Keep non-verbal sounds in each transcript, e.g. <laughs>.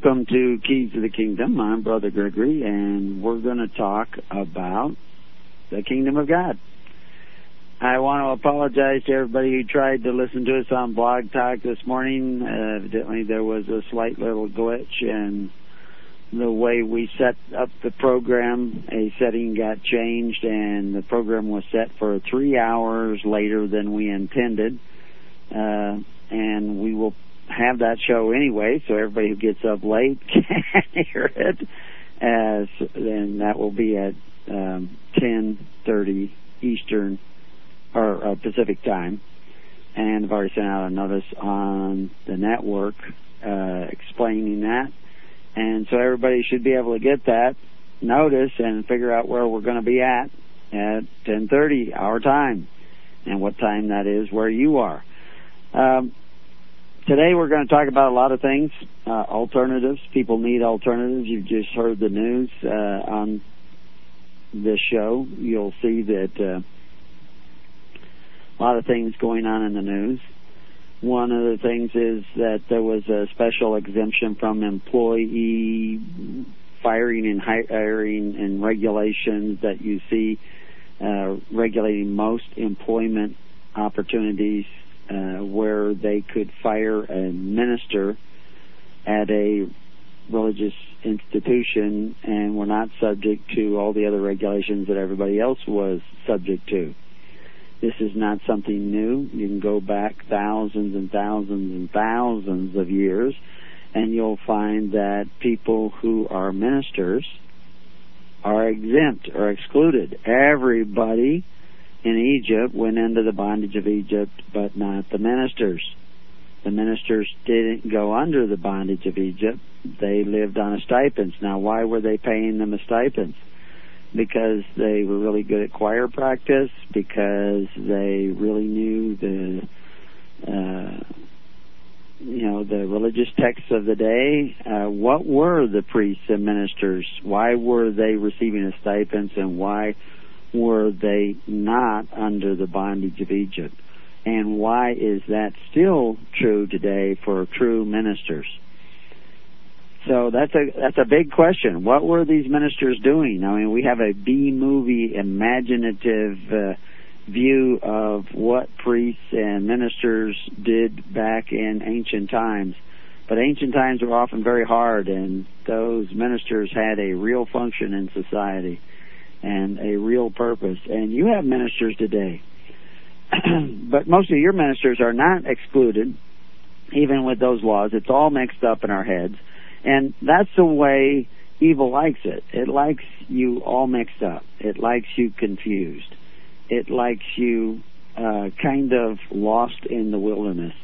Welcome to Keys to the Kingdom. I'm Brother Gregory, and we're going to talk about the Kingdom of God. I want to apologize to everybody who tried to listen to us on Blog Talk this morning. Uh, evidently, there was a slight little glitch in the way we set up the program. A setting got changed, and the program was set for three hours later than we intended. Uh, and we will have that show anyway, so everybody who gets up late <laughs> can hear it. As then that will be at um, 10:30 Eastern or uh, Pacific time, and I've already sent out a notice on the network uh, explaining that, and so everybody should be able to get that notice and figure out where we're going to be at at 10:30 our time, and what time that is where you are. Um, today we're going to talk about a lot of things, uh, alternatives. People need alternatives. You've just heard the news uh, on this show. You'll see that uh, a lot of things going on in the news. One of the things is that there was a special exemption from employee firing and hiring and regulations that you see uh, regulating most employment opportunities uh, where they could fire a minister at a religious institution and were not subject to all the other regulations that everybody else was subject to. This is not something new. You can go back thousands and thousands and thousands of years and you'll find that people who are ministers are exempt or excluded. Everybody in Egypt went into the bondage of Egypt, but not the ministers. The ministers didn't go under the bondage of Egypt. They lived on a stipends. Now, why were they paying them a stipends? Because they were really good at choir practice, because they really knew the, uh, you know, the religious texts of the day. Uh, what were the priests and ministers? Why were they receiving a stipends, and why were they not under the bondage of Egypt? And why is that still true today for true ministers? So that's a that's a big question. What were these ministers doing? I mean, we have a B movie imaginative uh, view of what priests and ministers did back in ancient times. But ancient times were often very hard, and those ministers had a real function in society and a real purpose. And you have ministers today, <clears throat> but most of your ministers are not excluded, even with those laws. It's all mixed up in our heads, and that's the way evil likes it. It likes you all mixed up. It likes you confused. It likes you uh, kind of lost in the wilderness.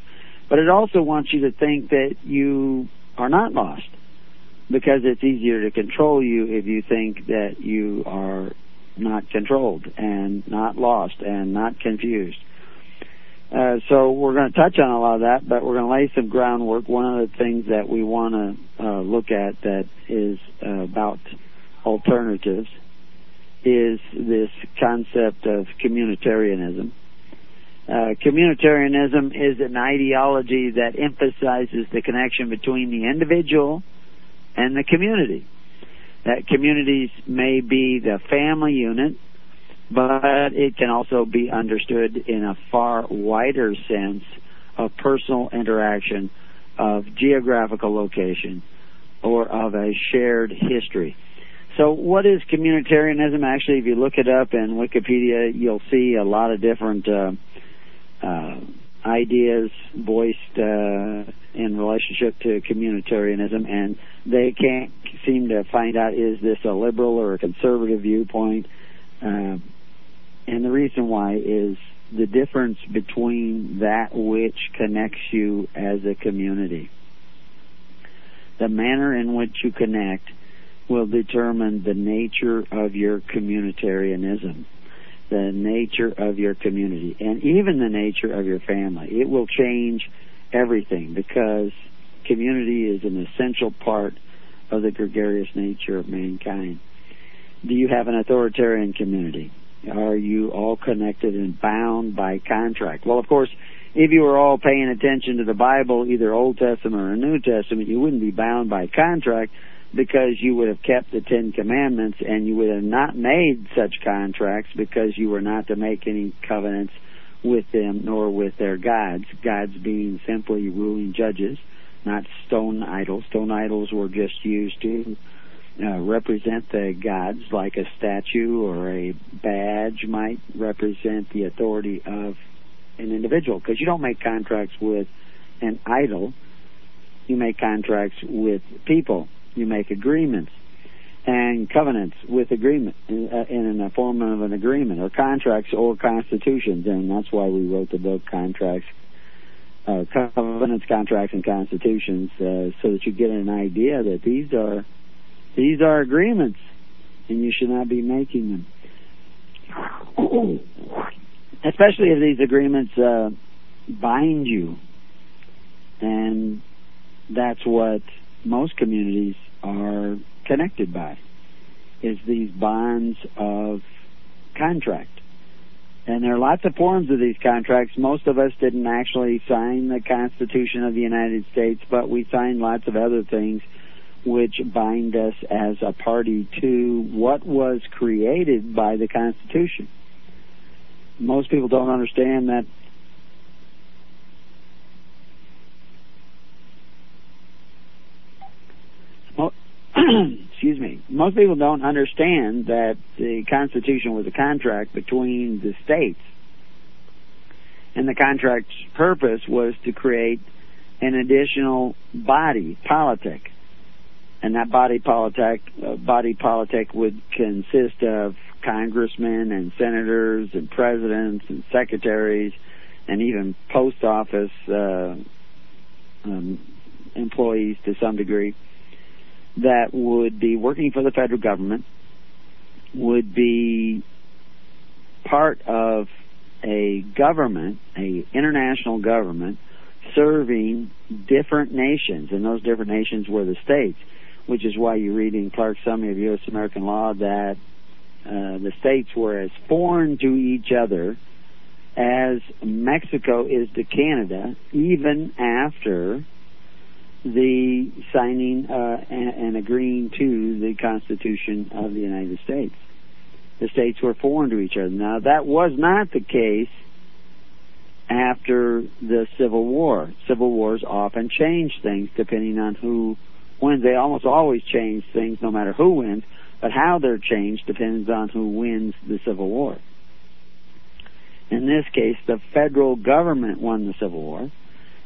But it also wants you to think that you are not lost because it's easier to control you if you think that you are not controlled and not lost and not confused. Uh, so we're going to touch on a lot of that, but we're going to lay some groundwork. One of the things that we want to uh, look at that is uh, about alternatives is this concept of communitarianism. Uh, communitarianism is an ideology that emphasizes the connection between the individual and the community. That communities may be the family unit, but it can also be understood in a far wider sense of personal interaction, of geographical location, or of a shared history. So, what is communitarianism? Actually, if you look it up in Wikipedia, you'll see a lot of different uh, uh, ideas voiced uh, in relationship to communitarianism, and they can't seem to find out is this a liberal or a conservative viewpoint. Uh, and the reason why is the difference between that which connects you as a community. The manner in which you connect will determine the nature of your communitarianism the nature of your community and even the nature of your family. It will change everything because community is an essential part of the gregarious nature of mankind. Do you have an authoritarian community? Are you all connected and bound by contract? Well, of course, if you were all paying attention to the Bible, either Old Testament or New Testament, you wouldn't be bound by contract because you would have kept the Ten Commandments and you would have not made such contracts because you were not to make any covenants with them nor with their gods. Gods being simply ruling judges, not stone idols. Stone idols were just used to uh, represent the gods, like a statue or a badge might represent the authority of an individual. Because you don't make contracts with an idol, you make contracts with people you make agreements and covenants with agreement in, uh, in a form of an agreement or contracts or constitutions. And that's why we wrote the book contracts uh, covenants contracts and constitutions uh, so that you get an idea that these are these are agreements and you should not be making them. <clears throat> Especially if these agreements uh, bind you. And that's what most communities are connected by is these bonds of contract. And there are lots of forms of these contracts. Most of us didn't actually sign the Constitution of the United States, but we signed lots of other things which bind us as a party to what was created by the Constitution. Most people don't understand that excuse me, most people don't understand that the Constitution was a contract between the states. And the contract's purpose was to create an additional body politic. And that body politic, uh, body politic would consist of congressmen and senators and presidents and secretaries and even post office uh, um, employees to some degree that would be working for the federal government, would be part of a government, a international government, serving different nations, and those different nations were the states, which is why you read in Clark's Summary of U.S. American Law that uh, the states were as foreign to each other as Mexico is to Canada, even after the signing uh, and, and agreeing to the Constitution of the United States. The states were foreign to each other. Now, that was not the case after the Civil War. Civil wars often change things depending on who wins. They almost always change things no matter who wins, but how they're changed depends on who wins the Civil War. In this case, the federal government won the Civil War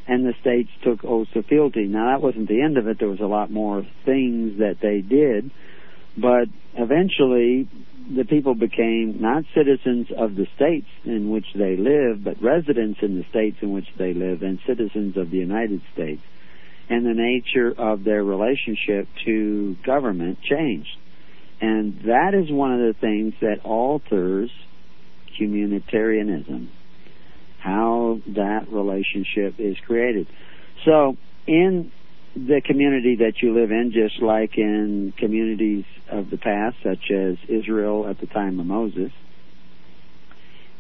and the states took oaths of fealty. Now that wasn't the end of it. There was a lot more things that they did, but eventually the people became not citizens of the states in which they live, but residents in the states in which they live and citizens of the United States. And the nature of their relationship to government changed. And that is one of the things that alters communitarianism how that relationship is created. So, in the community that you live in, just like in communities of the past, such as Israel at the time of Moses,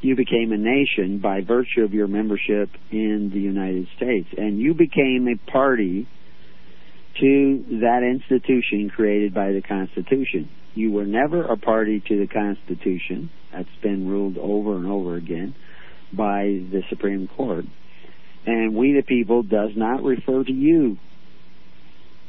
you became a nation by virtue of your membership in the United States. And you became a party to that institution created by the Constitution. You were never a party to the Constitution. That's been ruled over and over again by the Supreme Court. And we the people does not refer to you.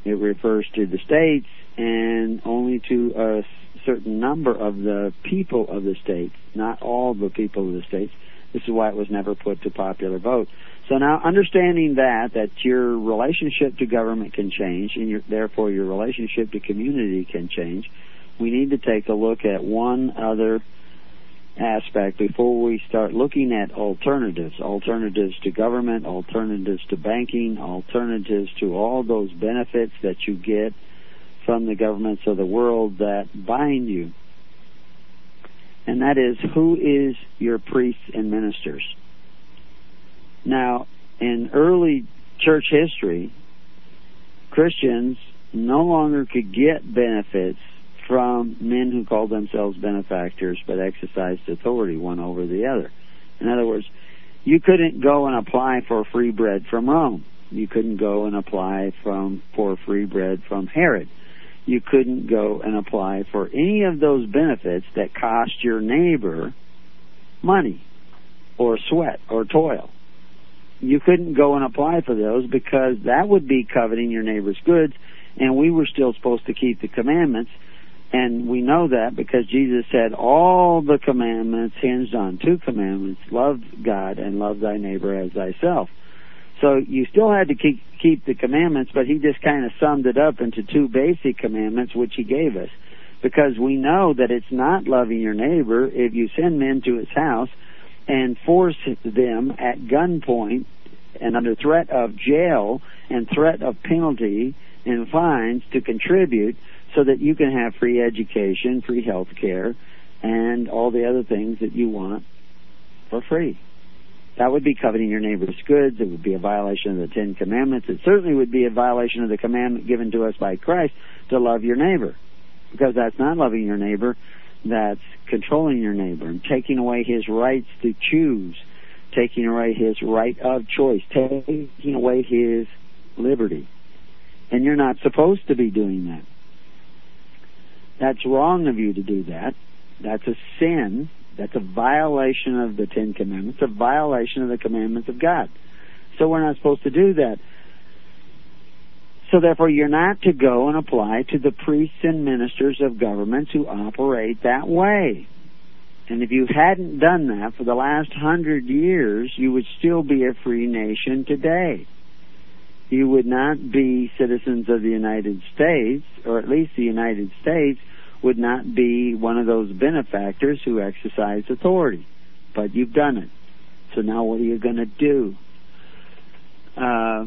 It refers to the states and only to a certain number of the people of the states, not all the people of the states. This is why it was never put to popular vote. So now understanding that, that your relationship to government can change and your, therefore your relationship to community can change, we need to take a look at one other aspect before we start looking at alternatives, alternatives to government, alternatives to banking, alternatives to all those benefits that you get from the governments of the world that bind you. And that is who is your priests and ministers. Now, in early church history, Christians no longer could get benefits from men who called themselves benefactors but exercised authority one over the other. In other words, you couldn't go and apply for free bread from Rome. You couldn't go and apply from for free bread from Herod. You couldn't go and apply for any of those benefits that cost your neighbor money or sweat or toil. You couldn't go and apply for those because that would be coveting your neighbor's goods and we were still supposed to keep the commandments and we know that because Jesus said all the commandments hinged on two commandments love God and love thy neighbor as thyself. So you still had to keep, keep the commandments, but he just kind of summed it up into two basic commandments which he gave us. Because we know that it's not loving your neighbor if you send men to his house and force them at gunpoint and under threat of jail and threat of penalty and fines to contribute so that you can have free education, free health care, and all the other things that you want for free. That would be coveting your neighbor's goods. It would be a violation of the Ten Commandments. It certainly would be a violation of the commandment given to us by Christ to love your neighbor. Because that's not loving your neighbor, that's controlling your neighbor and taking away his rights to choose, taking away his right of choice, taking away his liberty. And you're not supposed to be doing that. That's wrong of you to do that. That's a sin. That's a violation of the Ten Commandments, a violation of the commandments of God. So we're not supposed to do that. So therefore, you're not to go and apply to the priests and ministers of governments who operate that way. And if you hadn't done that for the last hundred years, you would still be a free nation today. You would not be citizens of the United States, or at least the United States would not be one of those benefactors who exercise authority. But you've done it. So now what are you going to do? Uh,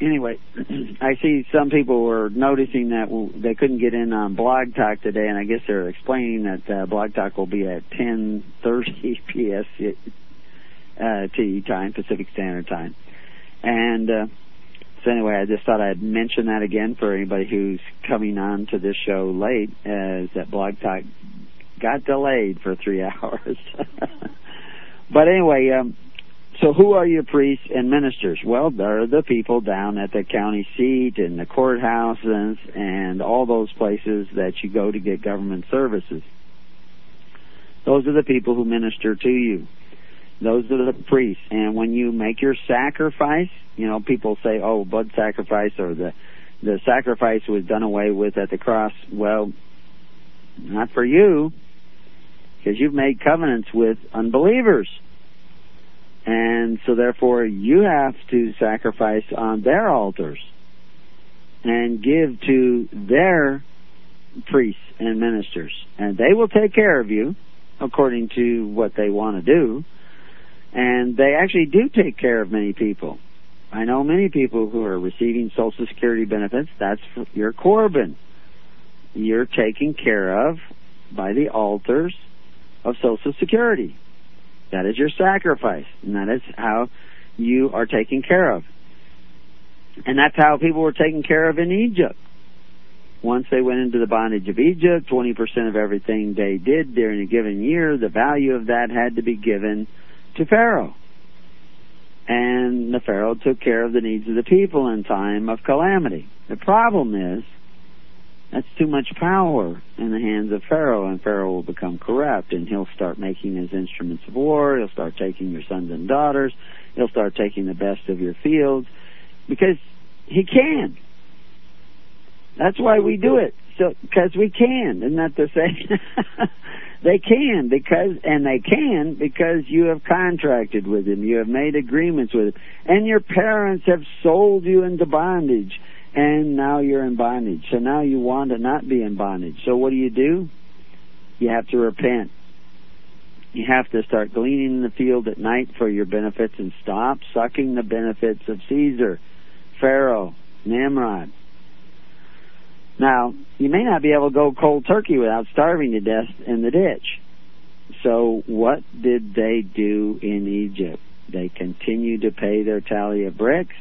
anyway, <clears throat> I see some people were noticing that they couldn't get in on Blog Talk today, and I guess they're explaining that uh, Blog Talk will be at 10:30 <laughs> PST uh, time, Pacific Standard Time, and. Uh, so anyway, I just thought I'd mention that again for anybody who's coming on to this show late, as that Blog Talk got delayed for three <laughs> hours. <laughs> but anyway, um, so who are your priests and ministers? Well, they're the people down at the county seat and the courthouses and all those places that you go to get government services. Those are the people who minister to you. Those are the priests. And when you make your sacrifice, you know, people say, oh, blood sacrifice or the, the sacrifice was done away with at the cross. Well, not for you, because you've made covenants with unbelievers. And so therefore you have to sacrifice on their altars and give to their priests and ministers. And they will take care of you according to what they want to do and they actually do take care of many people. I know many people who are receiving Social Security benefits. That's your Corban. You're taken care of by the altars of Social Security. That is your sacrifice, and that is how you are taken care of. And that's how people were taken care of in Egypt. Once they went into the bondage of Egypt, 20% of everything they did during a given year, the value of that had to be given to Pharaoh. And the Pharaoh took care of the needs of the people in time of calamity. The problem is that's too much power in the hands of Pharaoh, and Pharaoh will become corrupt, and he'll start making his instruments of war. He'll start taking your sons and daughters. He'll start taking the best of your fields because he can. That's why we do it. So, because we can, isn't that the same? <laughs> They can because, and they can because you have contracted with him. You have made agreements with him. And your parents have sold you into bondage. And now you're in bondage. So now you want to not be in bondage. So what do you do? You have to repent. You have to start gleaning in the field at night for your benefits and stop sucking the benefits of Caesar, Pharaoh, Nimrod, now, you may not be able to go cold turkey without starving to death in the ditch. So, what did they do in Egypt? They continued to pay their tally of bricks,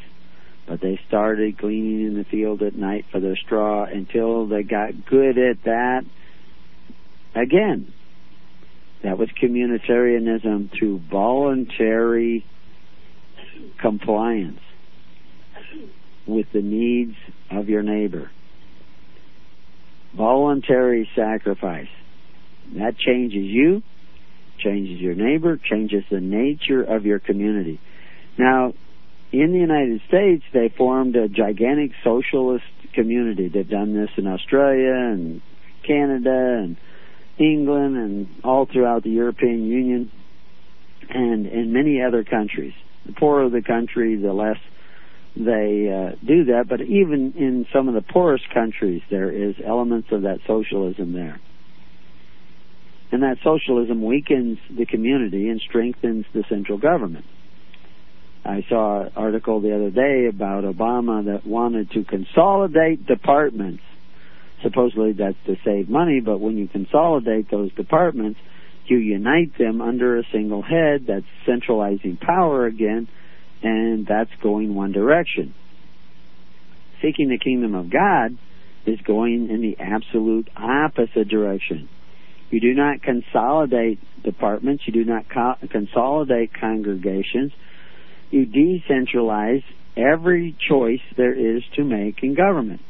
but they started gleaning in the field at night for their straw until they got good at that again. That was communitarianism through voluntary compliance with the needs of your neighbor. Voluntary sacrifice. That changes you, changes your neighbor, changes the nature of your community. Now, in the United States, they formed a gigantic socialist community. They've done this in Australia and Canada and England and all throughout the European Union and in many other countries. The poorer the country, the less they uh, do that. But even in some of the poorest countries, there is elements of that socialism there. And that socialism weakens the community and strengthens the central government. I saw an article the other day about Obama that wanted to consolidate departments. Supposedly that's to save money, but when you consolidate those departments, you unite them under a single head. That's centralizing power again, and that's going one direction. Seeking the kingdom of God is going in the absolute opposite direction. You do not consolidate departments. You do not co- consolidate congregations. You decentralize every choice there is to make in government.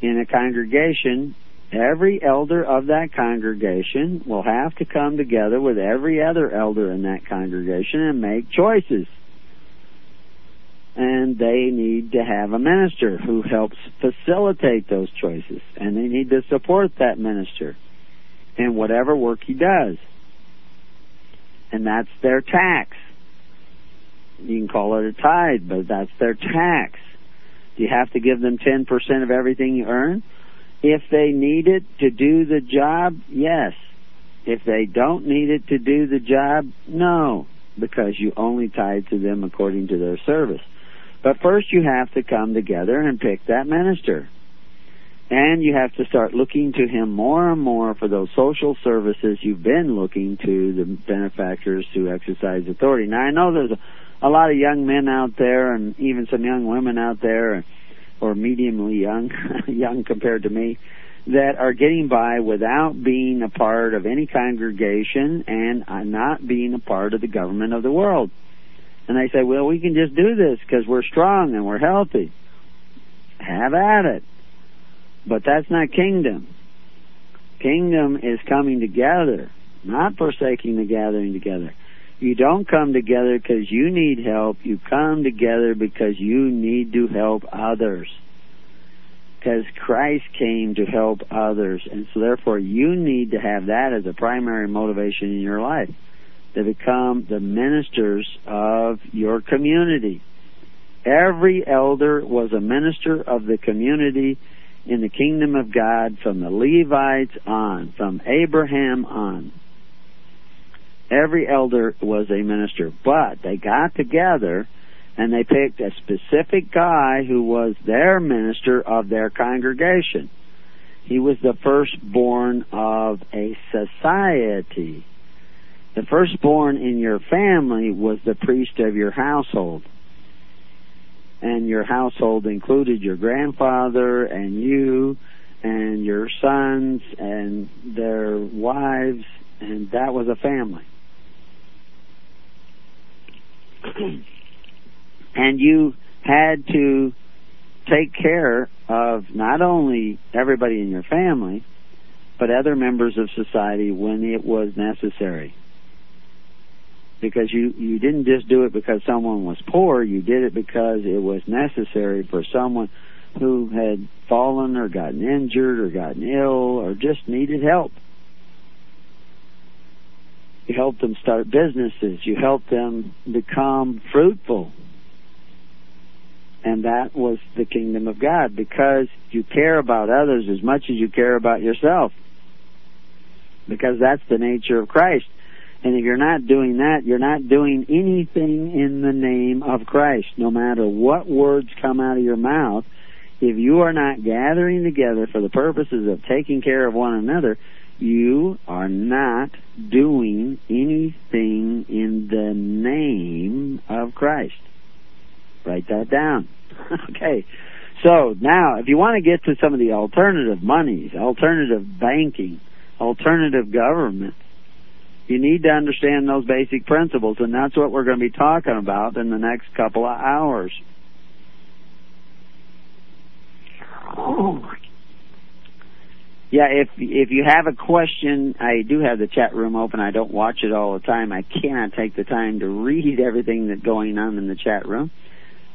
In a congregation, every elder of that congregation will have to come together with every other elder in that congregation and make choices. And they need to have a minister who helps facilitate those choices. And they need to support that minister in whatever work he does. And that's their tax. You can call it a tithe, but that's their tax. Do you have to give them 10% of everything you earn? If they need it to do the job, yes. If they don't need it to do the job, no, because you only tithe to them according to their service. But first you have to come together and pick that minister. And you have to start looking to him more and more for those social services you've been looking to the benefactors to exercise authority. Now I know there's a, a lot of young men out there and even some young women out there or mediumly young, <laughs> young compared to me, that are getting by without being a part of any congregation and not being a part of the government of the world. And they say, well, we can just do this because we're strong and we're healthy. Have at it. But that's not kingdom. Kingdom is coming together, not forsaking the gathering together. You don't come together because you need help. You come together because you need to help others. Because Christ came to help others. And so therefore you need to have that as a primary motivation in your life. To become the ministers of your community. Every elder was a minister of the community in the kingdom of God from the Levites on, from Abraham on. Every elder was a minister, but they got together and they picked a specific guy who was their minister of their congregation. He was the firstborn of a society. The firstborn in your family was the priest of your household and your household included your grandfather and you and your sons and their wives, and that was a family. <clears throat> and you had to take care of not only everybody in your family, but other members of society when it was necessary because you you didn't just do it because someone was poor. You did it because it was necessary for someone who had fallen or gotten injured or gotten ill or just needed help. You helped them start businesses. You helped them become fruitful. And that was the kingdom of God because you care about others as much as you care about yourself. Because that's the nature of Christ and if you're not doing that, you're not doing anything in the name of Christ. No matter what words come out of your mouth, if you are not gathering together for the purposes of taking care of one another, you are not doing anything in the name of Christ. Write that down. <laughs> okay. So now, if you want to get to some of the alternative monies, alternative banking, alternative government, you need to understand those basic principles, and that's what we're going to be talking about in the next couple of hours. Yeah, if if you have a question, I do have the chat room open. I don't watch it all the time. I cannot take the time to read <laughs> everything that's going on in the chat room.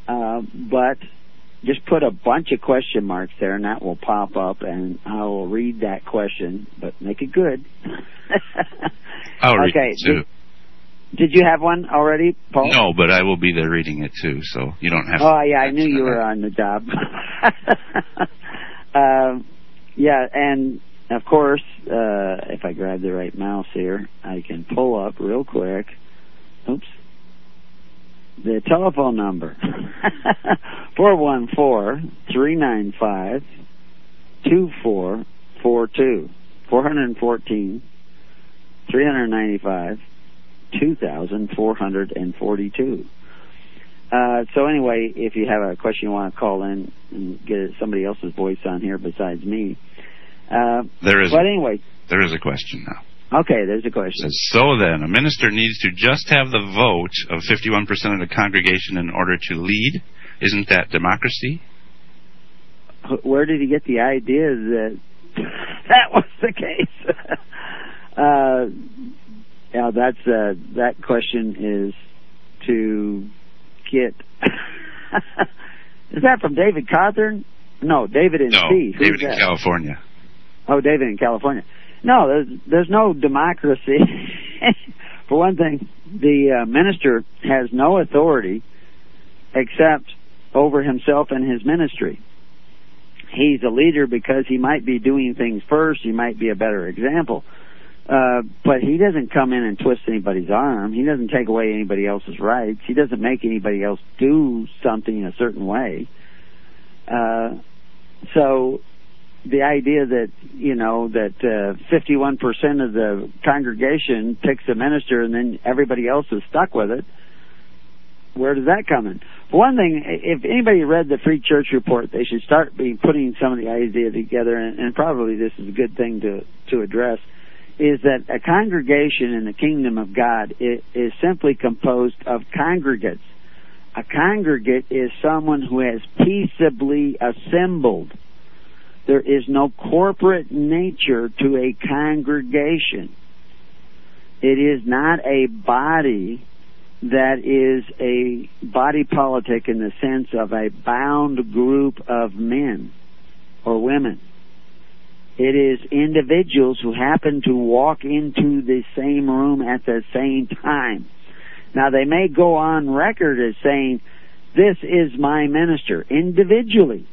Uh, but just put a bunch of question marks there, and that will pop up, and I will read that question, but make it good. <laughs> I'll read okay. it too. Did, you have one already, Paul? No, but I will be there reading it too, so you don't have. Oh to yeah, I knew you were on the job. <laughs> um, yeah, and of course, uh, if I grab the right mouse here, I can pull up real quick. Oops. The telephone number. <laughs> Four one four three nine five two four four two. Four hundred fourteen three hundred ninety five two thousand four hundred and forty two. Uh, so anyway, if you have a question you want to call in and get somebody else's voice on here besides me. Uh, There is. but anyway, There is a question now. okay, there's a question. says, so then, a minister needs to just have the vote of 51% of the congregation in order to lead. Isn't that democracy? Where did he get the idea that <laughs> that was the case? <laughs> uh, yeah, that's uh, that question is to get. <laughs> is that from David Cawthorn? No, David in No. Who's David in? California. Oh, David in California. No, there's there's no democracy. <laughs> For one thing, the uh, minister has no authority except over himself and his ministry. He's a leader because he might be doing things first. He might be a better example. Uh, but he doesn't come in and twist anybody's arm. He doesn't take away anybody else's rights. He doesn't make anybody else do something in a certain way. Uh, so the idea that you know that uh, 51% of the congregation picks a minister and then everybody else is stuck with it. Where does that come in? For one thing, if anybody read the Free Church Report, they should start be putting some of the idea together, and, and probably this is a good thing to to address. Is that a congregation in the kingdom of God is, is simply composed of congregates. A congregate is someone who has peaceably assembled. There is no corporate nature to a congregation. It is not a body that is a body politic in the sense of a bound group of men or women. It is individuals who happen to walk into the same room at the same time. Now they may go on record as saying, this is my minister, individually.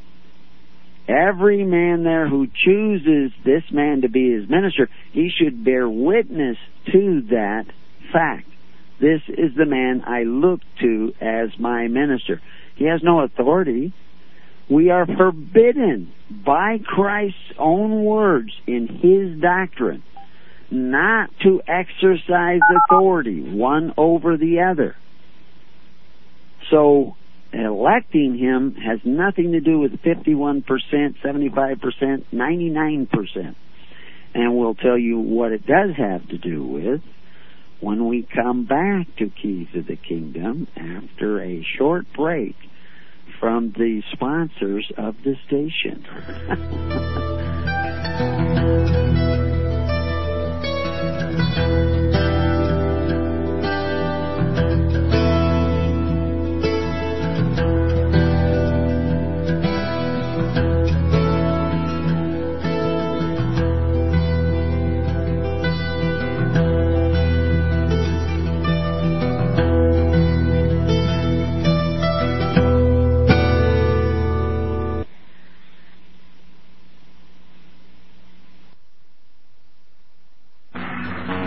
Every man there who chooses this man to be his minister, he should bear witness to that fact. This is the man I look to as my minister. He has no authority. We are forbidden by Christ's own words in his doctrine not to exercise authority one over the other. So electing him has nothing to do with 51%, 75%, 99%. And we'll tell you what it does have to do with when we come back to Keys of the Kingdom after a short break from the sponsors of the station. <laughs>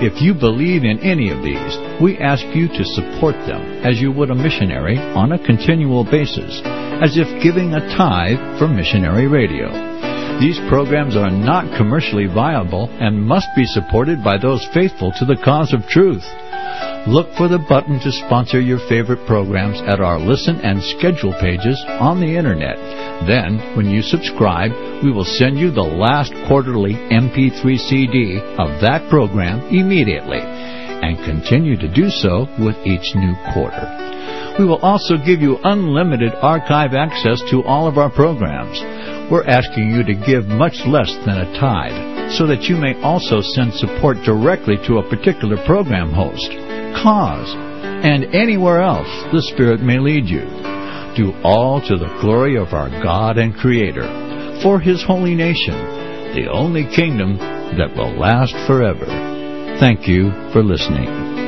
If you believe in any of these, we ask you to support them as you would a missionary on a continual basis, as if giving a tithe for missionary radio. These programs are not commercially viable and must be supported by those faithful to the cause of truth. Look for the button to sponsor your favorite programs at our listen and schedule pages on the internet. Then, when you subscribe, we will send you the last quarterly MP3 CD of that program immediately and continue to do so with each new quarter. We will also give you unlimited archive access to all of our programs. We're asking you to give much less than a tithe so that you may also send support directly to a particular program host, cause, and anywhere else the Spirit may lead you. Do all to the glory of our God and Creator, for His holy nation, the only kingdom that will last forever. Thank you for listening.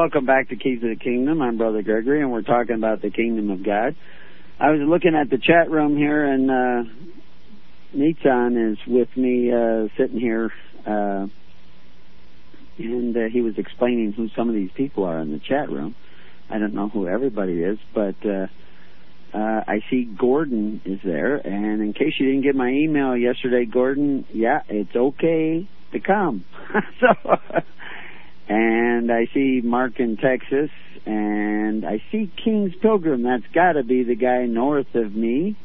Welcome back to Keys of the Kingdom. I'm Brother Gregory, and we're talking about the Kingdom of God. I was looking at the chat room here, and uh, Nitsan is with me uh, sitting here, uh, and uh, he was explaining who some of these people are in the chat room. I don't know who everybody is, but uh, uh, I see Gordon is there. And in case you didn't get my email yesterday, Gordon, yeah, it's okay to come. <laughs> so, and I see Mark in Texas, and I see King's Pilgrim. That's got to be the guy north of me.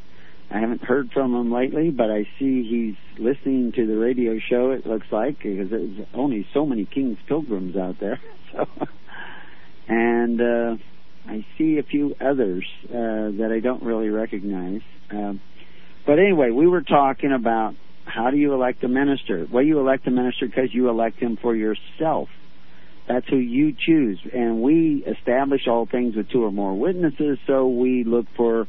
I haven't heard from him lately, but I see he's listening to the radio show. It looks like because there's only so many King's Pilgrims out there. <laughs> So and uh, I see a few others uh, that I don't really recognize. Um, but anyway, we were talking about how do you elect a minister? Well, you elect a minister because you elect him for yourself. That's who you choose. And we establish all things with two or more witnesses, so we look for,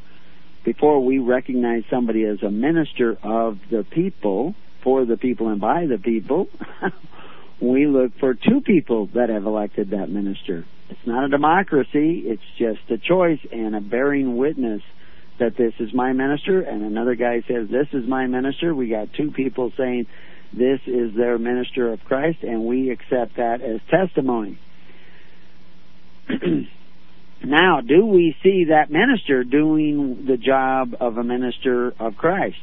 before we recognize somebody as a minister of the people, for the people and by the people, <laughs> we look for two people that have elected that minister. It's not a democracy, it's just a choice and a bearing witness that this is my minister, and another guy says, This is my minister. We got two people saying, This is their minister of Christ, and we accept that as testimony. <clears throat> now, do we see that minister doing the job of a minister of Christ?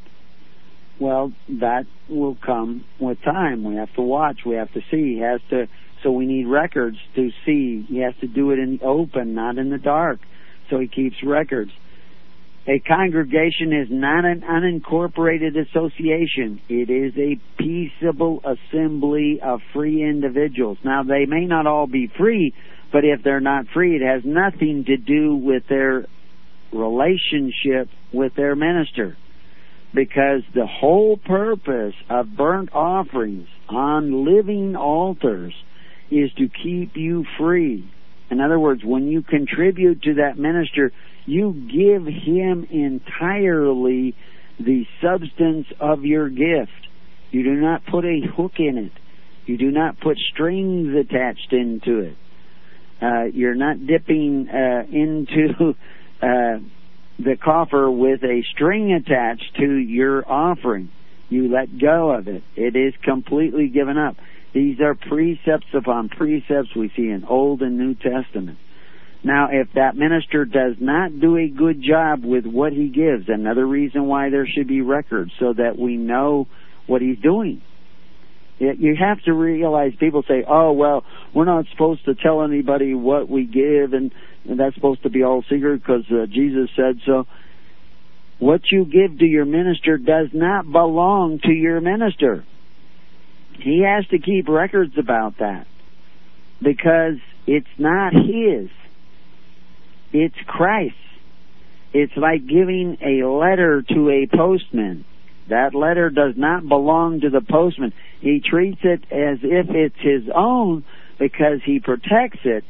Well, that will come with time. We have to watch. We have to see. He has to. So we need records to see. He has to do it in the open, not in the dark. So he keeps records. A congregation is not an unincorporated association. It is a peaceable assembly of free individuals. Now, they may not all be free, but if they're not free, it has nothing to do with their relationship with their minister. Because the whole purpose of burnt offerings on living altars is to keep you free. In other words, when you contribute to that minister, you give him entirely the substance of your gift. You do not put a hook in it. You do not put strings attached into it. Uh, you're not dipping uh, into <laughs> uh, the coffer with a string attached to your offering. You let go of it. It is completely given up. These are precepts upon precepts we see in Old and New Testament. Now, if that minister does not do a good job with what he gives, another reason why there should be records so that we know what he's doing. You have to realize people say, oh, well, we're not supposed to tell anybody what we give, and, and that's supposed to be all secret because uh, Jesus said so. What you give to your minister does not belong to your minister. He has to keep records about that because it's not his. It's Christ. It's like giving a letter to a postman. That letter does not belong to the postman. He treats it as if it's his own because he protects it,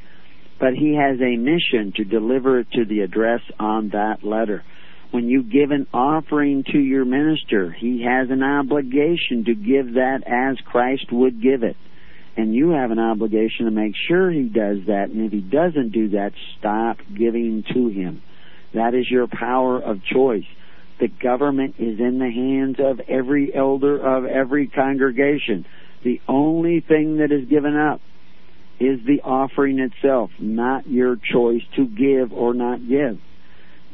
but he has a mission to deliver it to the address on that letter. When you give an offering to your minister, he has an obligation to give that as Christ would give it and you have an obligation to make sure he does that. And if he doesn't do that, stop giving to him. That is your power of choice. The government is in the hands of every elder of every congregation. The only thing that is given up is the offering itself, not your choice to give or not give.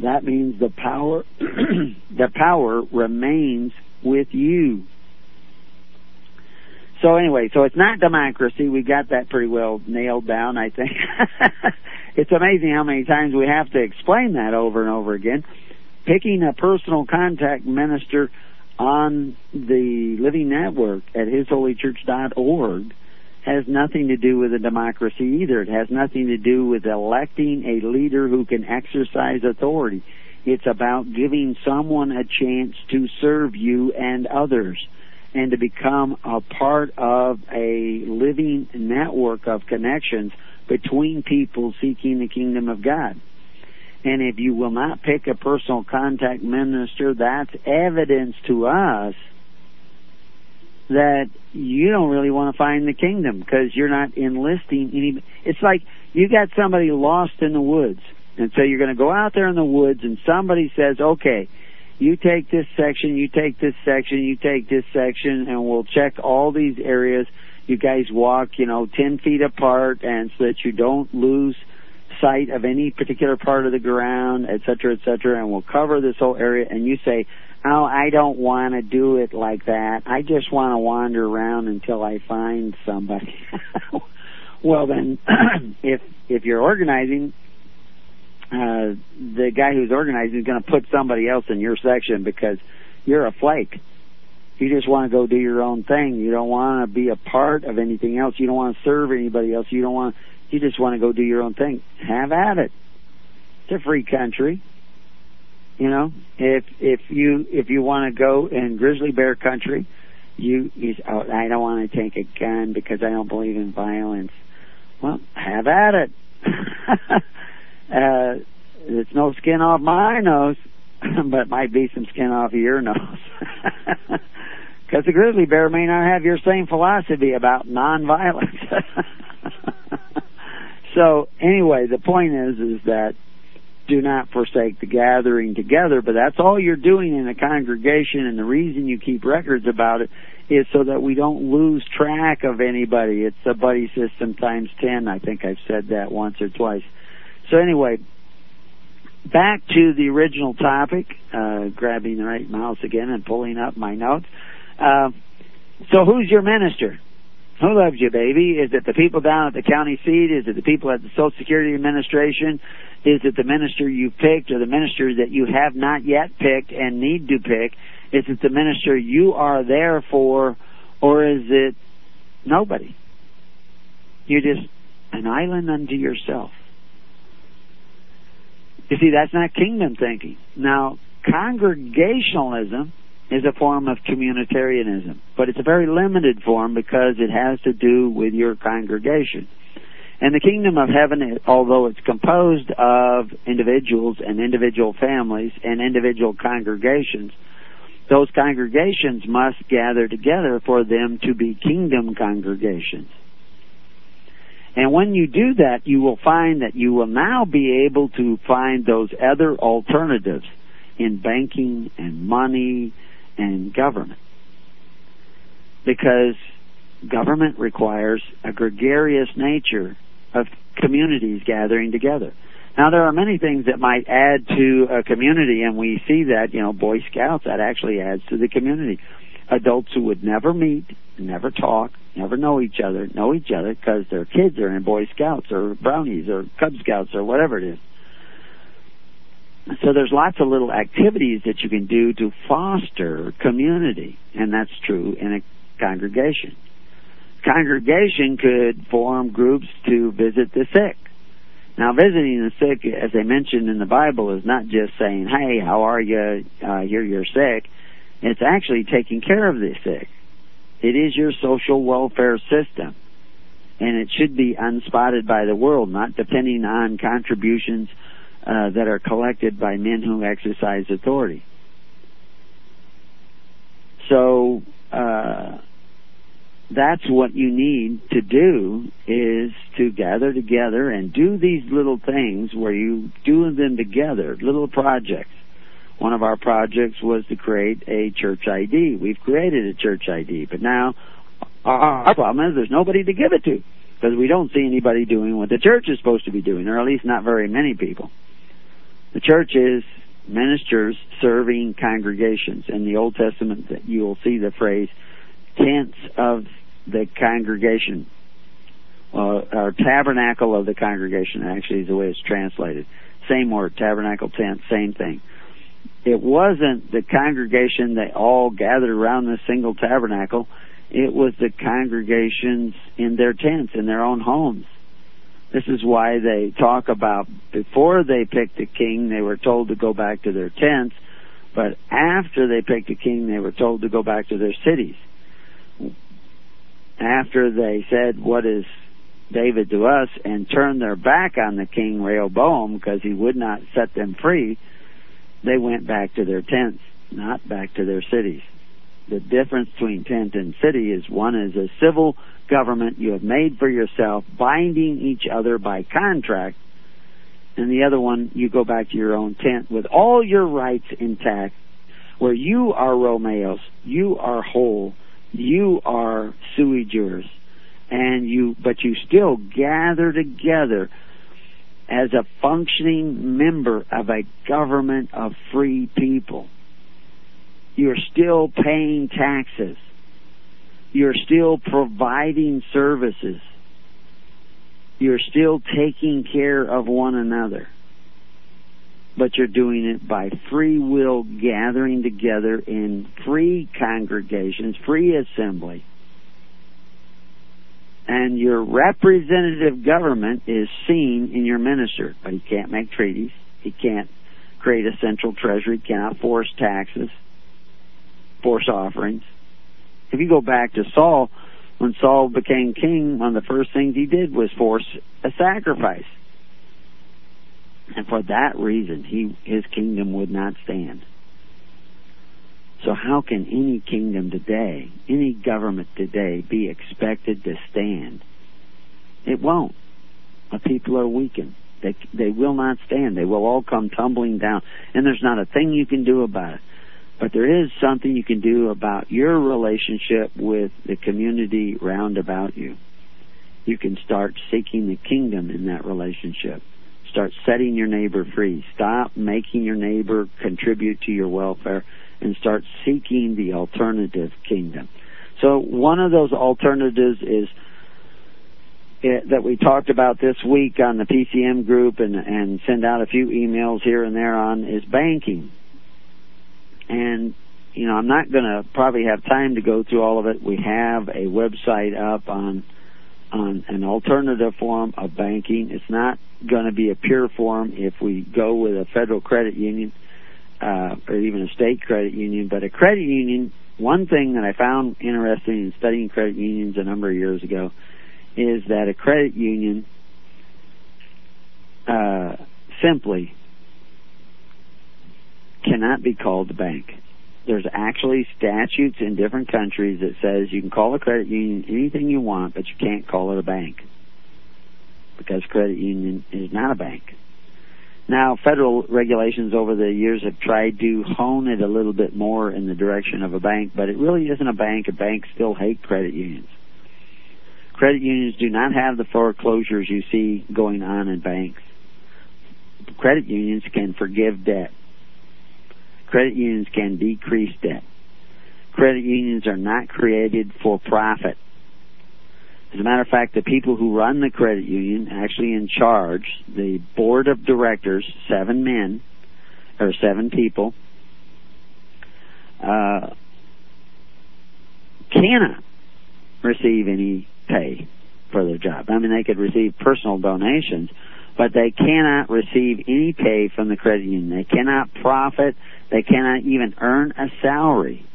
That means the power, <clears throat> the power remains with you. So anyway, so it's not democracy. We got that pretty well nailed down, I think. <laughs> it's amazing how many times we have to explain that over and over again. Picking a personal contact minister on the Living Network at hisholychurch.org has nothing to do with a democracy either. It has nothing to do with electing a leader who can exercise authority. It's about giving someone a chance to serve you and others and to become a part of a living network of connections between people seeking the kingdom of God. And if you will not pick a personal contact minister, that's evidence to us that you don't really want to find the kingdom because you're not enlisting any. It's like you got somebody lost in the woods. And so you're going to go out there in the woods and somebody says, okay, you take this section, you take this section, you take this section, and we'll check all these areas. You guys walk, you know, 10 feet apart, and so that you don't lose sight of any particular part of the ground, et cetera, et cetera, and we'll cover this whole area. And you say, oh, I don't want to do it like that. I just want to wander around until I find somebody. <laughs> well, then, <clears throat> if if you're organizing, uh, the guy who's organizing is going to put somebody else in your section because you're a flake. You just want to go do your own thing. You don't want to be a part of anything else. You don't want to serve anybody else. You don't want. You just want to go do your own thing. Have at it. It's a free country. You know, if if you if you want to go in grizzly bear country, you, you oh, I don't want to take a gun because I don't believe in violence. Well, have at it. <laughs> Uh, it's no skin off my nose, <clears throat> but might be some skin off your <laughs> nose. <laughs> Because the grizzly bear may not have your same philosophy about nonviolence. <laughs> so anyway, the point is, is that do not forsake the gathering together, but that's all you're doing in a congregation, and the reason you keep records about it is so that we don't lose track of anybody. It's a buddy system times ten. I think I've said that once or twice. So anyway, back to the original topic, uh, grabbing the right mouse again and pulling up my notes. Uh, so who's your minister? Who loves you, baby? Is it the people down at the county seat? Is it the people at the Social Security Administration? Is it the minister you picked or the minister that you have not yet picked and need to pick? Is it the minister you are there for or is it nobody? You're just an island unto yourself. You see, that's not kingdom thinking. Now, congregationalism is a form of communitarianism, but it's a very limited form because it has to do with your congregation. And the kingdom of heaven, although it's composed of individuals and individual families and individual congregations, those congregations must gather together for them to be kingdom congregations. And when you do that, you will find that you will now be able to find those other alternatives in banking and money and government. Because government requires a gregarious nature of communities gathering together. Now there are many things that might add to a community and we see that, you know, Boy Scouts, that actually adds to the community. Adults who would never meet, never talk, never know each other, know each other because their kids are in Boy Scouts or Brownies or Cub Scouts or whatever it is. So there's lots of little activities that you can do to foster community, and that's true in a congregation. Congregation could form groups to visit the sick. Now, visiting the sick, as I mentioned in the Bible, is not just saying, "Hey, how are you? Uh, here you're sick." It's actually taking care of the sick. It is your social welfare system, and it should be unspotted by the world, not depending on contributions uh, that are collected by men who exercise authority. So uh, that's what you need to do is to gather together and do these little things where you do them together, little projects. One of our projects was to create a church ID. We've created a church ID, but now our problem is there's nobody to give it to because we don't see anybody doing what the church is supposed to be doing, or at least not very many people. The church is ministers serving congregations. In the Old Testament, you will see the phrase tents of the congregation, uh, or tabernacle of the congregation, actually, is the way it's translated. Same word, tabernacle, tent, same thing. It wasn't the congregation that all gathered around the single tabernacle. It was the congregations in their tents, in their own homes. This is why they talk about before they picked a king, they were told to go back to their tents, but after they picked a king, they were told to go back to their cities. After they said, What is David to us, and turned their back on the king Rehoboam because he would not set them free, they went back to their tents, not back to their cities. The difference between tent and city is one is a civil government you have made for yourself, binding each other by contract, and the other one you go back to your own tent with all your rights intact, where you are Romeos, you are whole, you are sui juris, and you, but you still gather together as a functioning member of a government of free people you're still paying taxes. You're still providing services. You're still taking care of one another. But you're doing it by free will gathering together in free congregations, free assembly. And your representative government is seen in your minister, but he can't make treaties. He can't create a central treasury, He cannot force taxes force offerings. If you go back to Saul, when Saul became king, one of the first things he did was force a sacrifice. And for that reason, he, his kingdom would not stand. So how can any kingdom today, any government today, be expected to stand? It won't. The people are weakened. They, they will not stand. They will all come tumbling down. And there's not a thing you can do about it. But there is something you can do about your relationship with the community round about you. You can start seeking the kingdom in that relationship. Start setting your neighbor free. Stop making your neighbor contribute to your welfare and start seeking the alternative kingdom. So one of those alternatives is it, that we talked about this week on the PCM group and and send out a few emails here and there on is banking. And you know, I'm not going to probably have time to go through all of it. We have a website up on on an alternative form of banking. It's not going to be a pure form if we go with a federal credit union uh, or even a state credit union. But a credit union, one thing that I found interesting in studying credit unions a number of years ago is that a credit union uh, simply cannot be called a bank. There's actually statutes in different countries that says you can call a credit union anything you want, but you can't call it a bank because credit union is not a bank. Now, federal regulations over the years have tried to hone it a little bit more in the direction of a bank, but it really isn't a bank. A bank still hate credit unions. Credit unions do not have the foreclosures you see going on in banks. Credit unions can forgive debt. Credit unions can decrease debt. Credit unions are not created for profit. As a matter of fact, the people who run the credit union, actually in charge, the board of directors, seven men, or seven people, uh, cannot receive any pay for their job. I mean, they could receive personal donations, but they cannot receive any pay from the credit union. They cannot profit. They cannot even earn a salary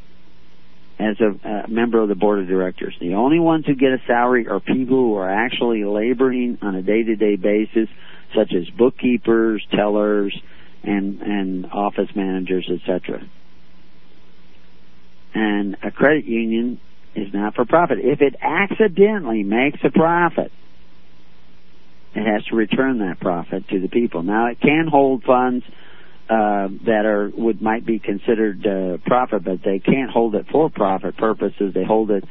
as a, a member of the board of directors. The only ones who get a salary are people who are actually laboring on a day-to-day basis, such as bookkeepers, tellers, and and office managers, etc. And a credit union is not for profit. If it accidentally makes a profit, it has to return that profit to the people. Now it can hold funds uh, that are would might be considered uh, profit, but they can't hold it for profit purposes. They hold it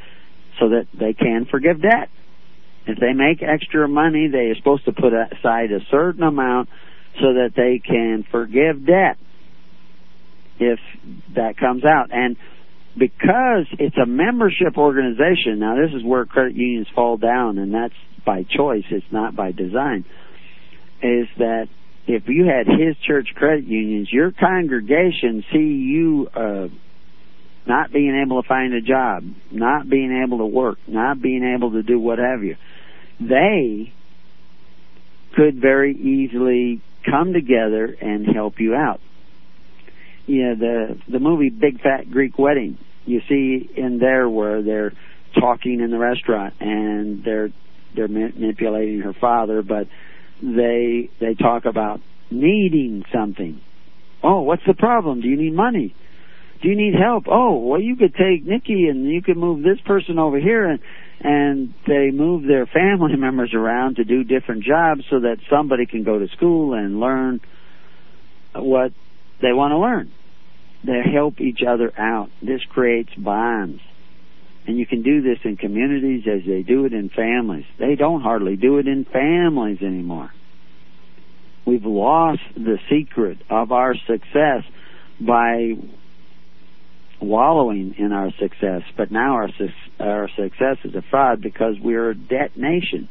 so that they can forgive debt. If they make extra money, they are supposed to put aside a certain amount so that they can forgive debt if that comes out. And because it's a membership organization, now this is where credit unions fall down, and that's by choice, it's not by design, is that if you had his church credit unions, your congregation see you uh, not being able to find a job, not being able to work, not being able to do what have you, they could very easily come together and help you out. You know, the the movie Big Fat Greek Wedding, you see in there where they're talking in the restaurant and they're they're manipulating her father, but they they talk about needing something. Oh, what's the problem? Do you need money? Do you need help? Oh, well, you could take Nikki and you could move this person over here, and and they move their family <laughs> members around to do different jobs so that somebody can go to school and learn what they want to learn. They help each other out. This creates bonds. And you can do this in communities as they do it in families. They don't hardly do it in families anymore. We've lost the secret of our success by wallowing in our success, but now our our success is a fraud because we're a debt nation.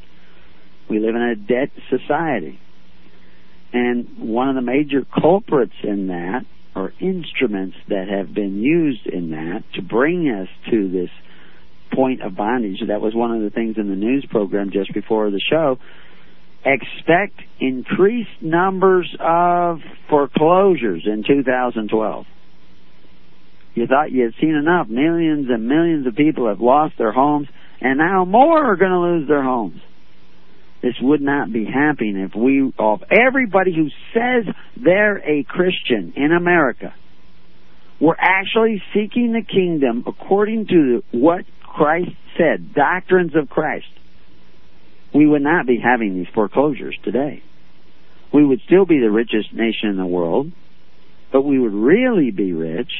We live in a debt society. And one of the major culprits in that, or instruments that have been used in that to bring us to this point of bondage, that was one of the things in the news program just before the show, expect increased numbers of foreclosures in 2012. You thought you had seen enough. Millions and millions of people have lost their homes, and now more are going to lose their homes. This would not be happening if we, of everybody who says they're a Christian in America, were actually seeking the kingdom according to what Christ said, doctrines of Christ, we would not be having these foreclosures today. We would still be the richest nation in the world, but we would really be rich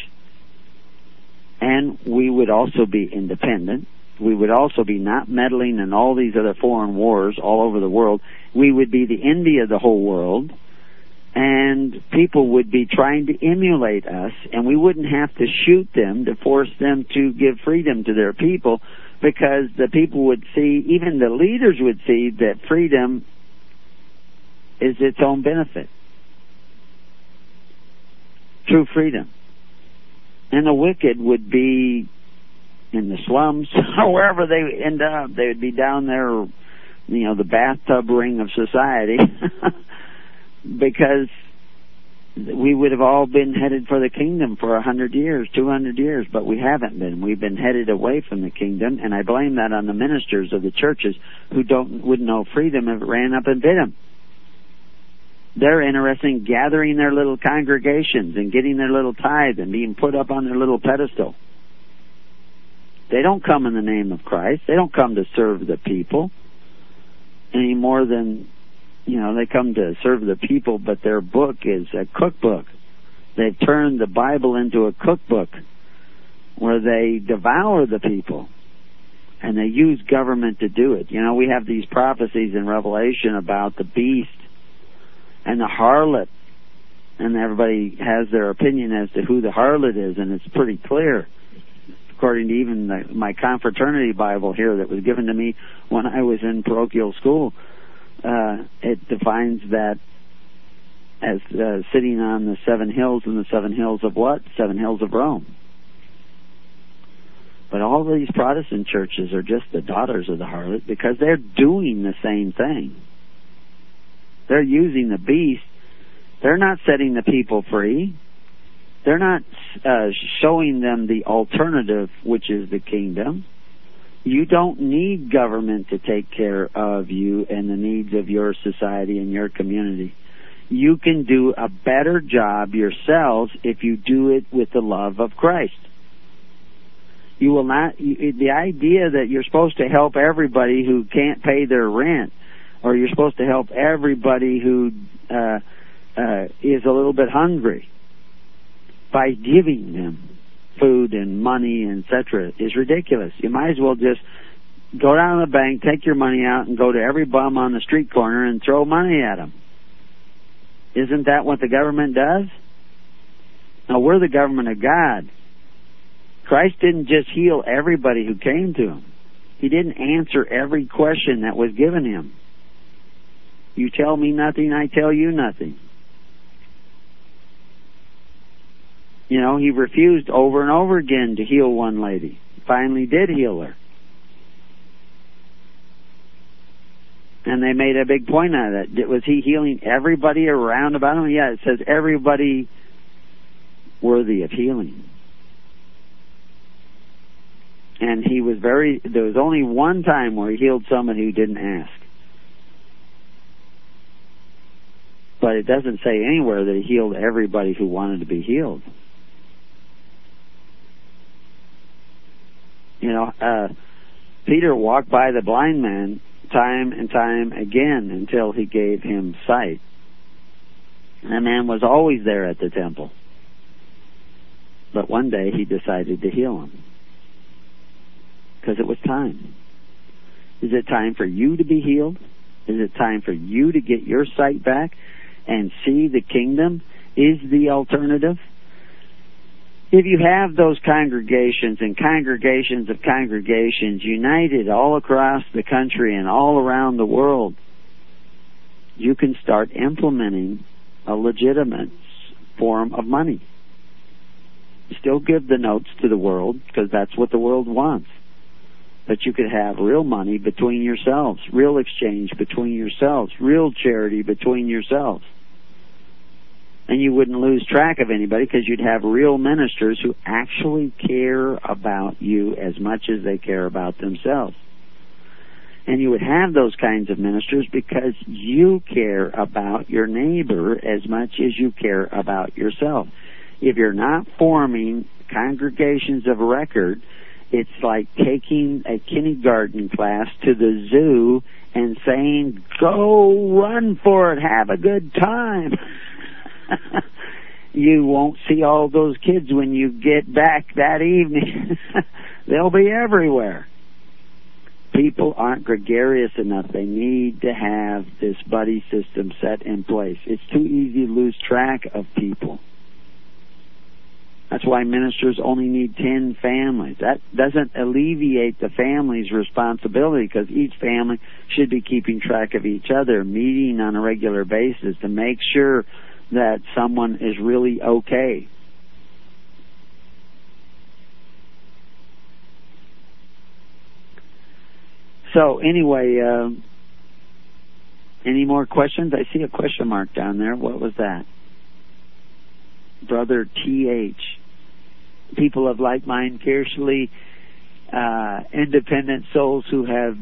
and we would also be independent. We would also be not meddling in all these other foreign wars all over the world. We would be the envy of the whole world, and people would be trying to emulate us, and we wouldn't have to shoot them to force them to give freedom to their people because the people would see, even the leaders would see that freedom is its own benefit. True freedom. And the wicked would be in the slums <laughs> wherever they end up. They would be down there, you know, the bathtub ring of society <laughs> because we would have all been headed for the kingdom for a hundred years, two hundred years, but we haven't been. We've been headed away from the kingdom, and I blame that on the ministers of the churches who don't wouldn't know freedom if it ran up and bit them. They're interested in gathering their little congregations and getting their little tithe and being put up on their little pedestal. They don't come in the name of Christ. They don't come to serve the people any more than you know, they come to serve the people, but their book is a cookbook. They've turned the Bible into a cookbook where they devour the people and they use government to do it. You know, we have these prophecies in Revelation about the beast and the harlot, and everybody has their opinion as to who the harlot is, and it's pretty clear, according to even the, my confraternity Bible here that was given to me when I was in parochial school uh, it defines that as uh, sitting on the seven hills and the seven hills of what? Seven hills of Rome. But all these Protestant churches are just the daughters of the harlot because they're doing the same thing. They're using the beast. They're not setting the people free. They're not uh, showing them the alternative, which is the kingdom. You don't need government to take care of you and the needs of your society and your community. You can do a better job yourselves if you do it with the love of Christ. You will not, the idea that you're supposed to help everybody who can't pay their rent, or you're supposed to help everybody who uh, uh, is a little bit hungry by giving them food and money, and etc., is ridiculous. You might as well just go down to the bank, take your money out, and go to every bum on the street corner and throw money at them. Isn't that what the government does? Now, we're the government of God. Christ didn't just heal everybody who came to him. He didn't answer every question that was given him. You tell me nothing, I tell you nothing. You know, he refused over and over again to heal one lady. Finally did heal her. And they made a big point out of that. Was he healing everybody around about him? Yeah, it says everybody worthy of healing. And he was very, there was only one time where he healed someone who didn't ask. But it doesn't say anywhere that he healed everybody who wanted to be healed. You know, uh, Peter walked by the blind man time and time again until he gave him sight. That man was always there at the temple. But one day he decided to heal him. Because it was time. Is it time for you to be healed? Is it time for you to get your sight back and see the kingdom is the alternative? If you have those congregations and congregations of congregations united all across the country and all around the world, you can start implementing a legitimate form of money. Still give the notes to the world because that's what the world wants. But you could have real money between yourselves, real exchange between yourselves, real charity between yourselves and you wouldn't lose track of anybody because you'd have real ministers who actually care about you as much as they care about themselves. And you would have those kinds of ministers because you care about your neighbor as much as you care about yourself. If you're not forming congregations of record, it's like taking a kindergarten class to the zoo and saying, go run for it, have a good time. <laughs> you won't see all those kids when you get back that evening. <laughs> They'll be everywhere. people aren't gregarious enough. They need to have this buddy system set in place. It's too easy to lose track of people. That's why ministers only need 10 families. That doesn't alleviate the family's responsibility because each family should be keeping track of each other, meeting on a regular basis to make sure that someone is really okay. So anyway, uh, any more questions? I see a question mark down there. What was that? Brother T.H. People of like mind, fiercely uh, independent souls who have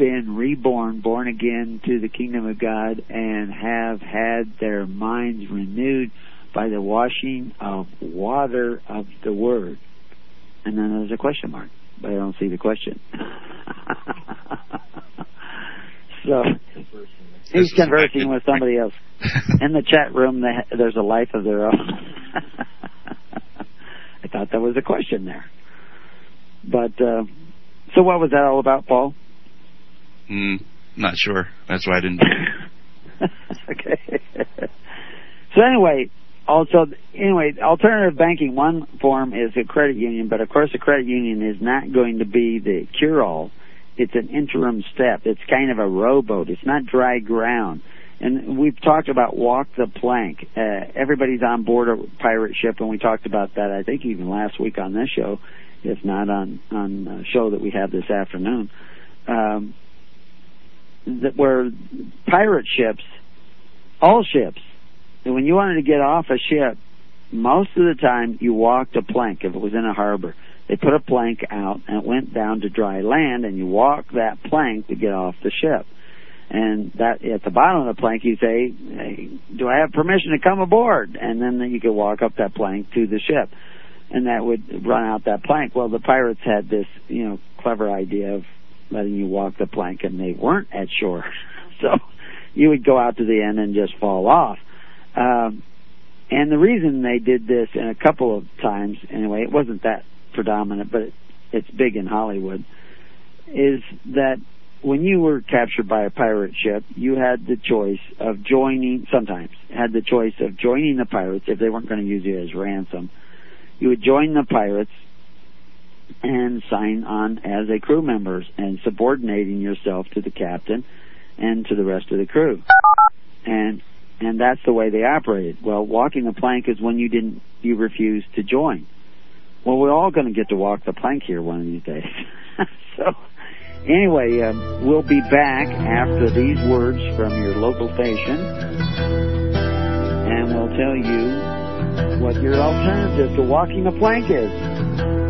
been reborn, born again to the kingdom of God, and have had their minds renewed by the washing of water of the Word. And then there's a question mark, but I don't see the question. <laughs> so he's conversing with somebody else in the chat room. There's a life of their own. <laughs> I thought that was a question there, but uh, so what was that all about, Paul? Mm, not sure. That's why I didn't. <laughs> okay. <laughs> so anyway, also anyway, alternative banking one form is a credit union, but of course a credit union is not going to be the cure all. It's an interim step. It's kind of a rowboat. It's not dry ground. And we've talked about walk the plank. Uh, everybody's on board a pirate ship, and we talked about that. I think even last week on this show, if not on on a show that we have this afternoon. Um, that were pirate ships, all ships. And when you wanted to get off a ship, most of the time you walked a plank if it was in a harbor. They put a plank out and it went down to dry land and you walk that plank to get off the ship. And that at the bottom of the plank you say, hey, do I have permission to come aboard? And then you could walk up that plank to the ship. And that would run out that plank. Well, the pirates had this, you know, clever idea of letting you walk the plank and they weren't at shore. <laughs> so you would go out to the end and just fall off. Um, and the reason they did this in a couple of times, anyway, it wasn't that predominant, but it, it's big in Hollywood, is that when you were captured by a pirate ship, you had the choice of joining, sometimes, had the choice of joining the pirates if they weren't going to use you as ransom. You would join the pirates and sign on as a crew member and subordinating yourself to the captain and to the rest of the crew. And and that's the way they operated. Well, walking the plank is when you didn't you refused to join. Well, we're all going to get to walk the plank here one of these days. <laughs> so anyway, um, we'll be back after these words from your local station, and we'll tell you what your alternative to walking the plank is.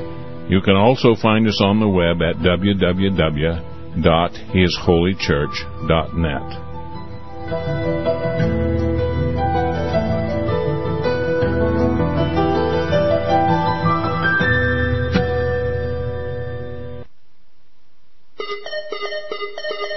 You can also find us on the web at www.hisholychurch.net.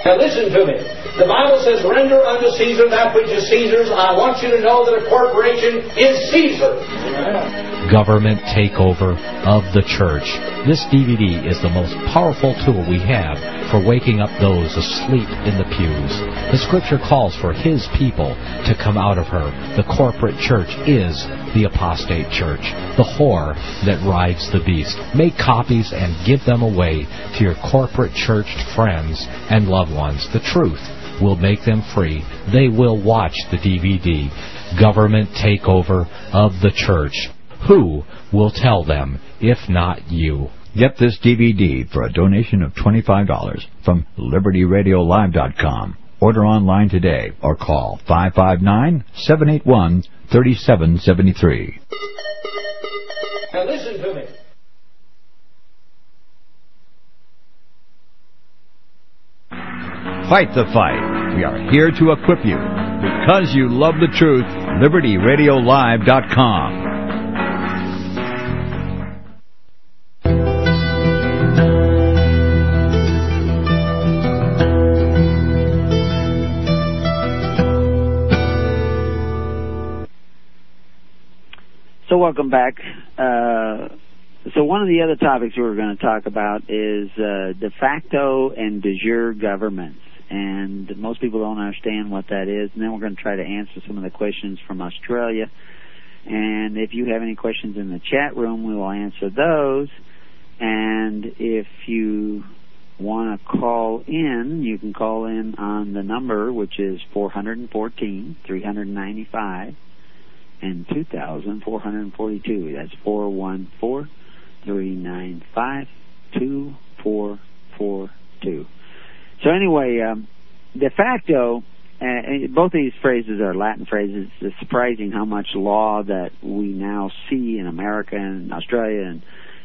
Now listen to me. The Bible says, render unto Caesar that which is Caesar's. I want you to know that a corporation is Caesar. Government takeover of the church. This DVD is the most powerful tool we have for waking up those asleep in the pews. The scripture calls for his people to come out of her. The corporate church is the apostate church, the whore that rides the beast. Make copies and give them away to your corporate church friends and loved ones. The truth will make them free. They will watch the DVD, Government Takeover of the Church. Who will tell them if not you? Get this DVD for a donation of $25 from LibertyRadioLive.com. Order online today or call 559-781-3773. Now listen to me. Fight the fight. We are here to equip you. Because you love the truth, LibertyRadioLive.com. So welcome back. Uh, so one of the other topics we were going to talk about is uh, de facto and de jure governments, and most people don't understand what that is. And then we're going to try to answer some of the questions from Australia. And if you have any questions in the chat room, we will answer those. And if you want to call in, you can call in on the number which is 414 395 and 2,442. That's 414 395 2442. So, anyway, um, de facto, uh, both these phrases are Latin phrases. It's surprising how much law that we now see in America and Australia and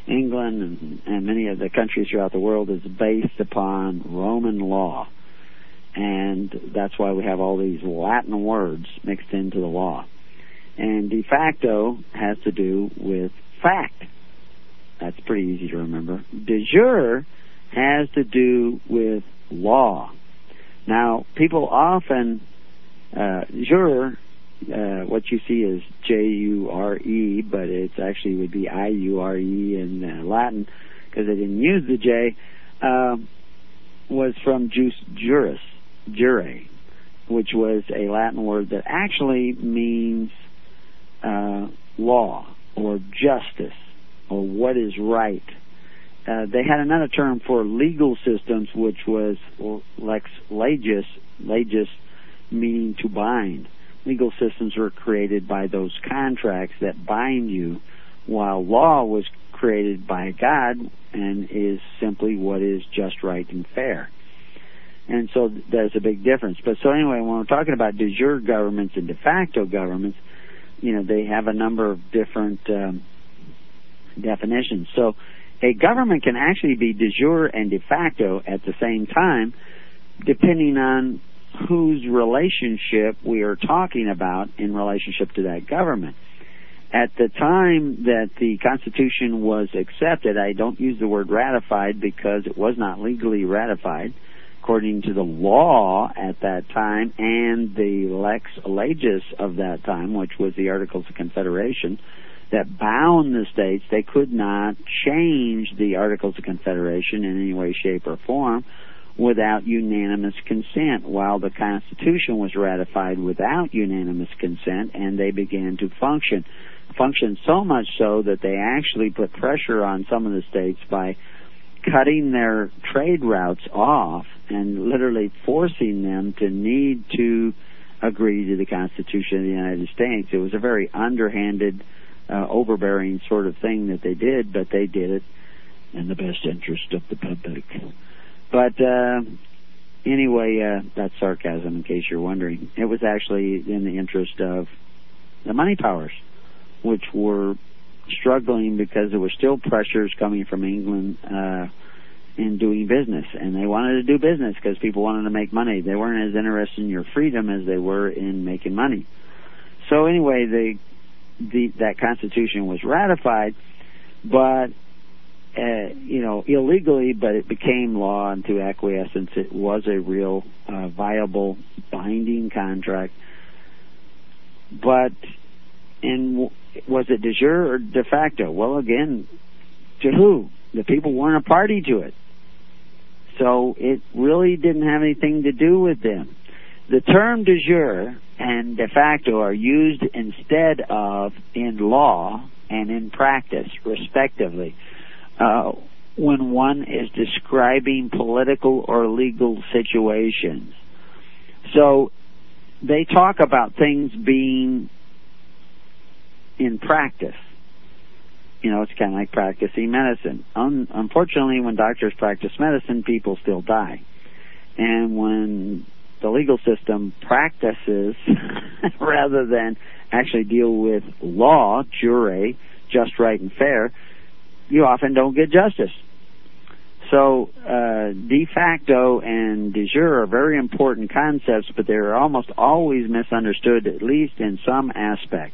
England and, and many of the countries throughout the world is based upon Roman law. And that's why we have all these Latin words mixed into the law. And de facto has to do with fact. That's pretty easy to remember. De jure has to do with law. Now, people often, uh, jure, uh, what you see is J-U-R-E, but it actually would be I-U-R-E in uh, Latin, because they didn't use the J, um, was from jus juris, jure, which was a Latin word that actually means uh, law or justice or what is right. Uh, they had another term for legal systems, which was lex legis, legis meaning to bind. Legal systems were created by those contracts that bind you, while law was created by God and is simply what is just, right, and fair. And so there's a big difference. But so anyway, when we're talking about de jure governments and de facto governments, you know, they have a number of different um, definitions. So a government can actually be de jure and de facto at the same time, depending on whose relationship we are talking about in relationship to that government. At the time that the Constitution was accepted, I don't use the word ratified because it was not legally ratified according to the law at that time and the lex legis of that time, which was the Articles of Confederation, that bound the states. They could not change the Articles of Confederation in any way, shape, or form without unanimous consent, while the Constitution was ratified without unanimous consent, and they began to function. Function so much so that they actually put pressure on some of the states by cutting their trade routes off and literally forcing them to need to agree to the Constitution of the United States. It was a very underhanded, uh, overbearing sort of thing that they did, but they did it in the best interest of the public. But uh, anyway, uh, that's sarcasm in case you're wondering. It was actually in the interest of the money powers, which were struggling because there were still pressures coming from England uh, in doing business, and they wanted to do business because people wanted to make money. They weren't as interested in your freedom as they were in making money. So anyway, the, the that Constitution was ratified, but uh, you know illegally, but it became law, and through acquiescence, it was a real uh, viable binding contract. But in was it de jure or de facto? Well, again, to who? The people weren't a party to it. So it really didn't have anything to do with them. The term de jure and de facto are used instead of in law and in practice, respectively, uh, when one is describing political or legal situations. So they talk about things being in practice. you know, it's kind of like practicing medicine. Un- unfortunately, when doctors practice medicine, people still die. And when the legal system practices <laughs> rather than actually deal with law, jure, just, right, and fair, you often don't get justice. So, uh, de facto and de jure are very important concepts, but they're almost always misunderstood, at least in some aspect.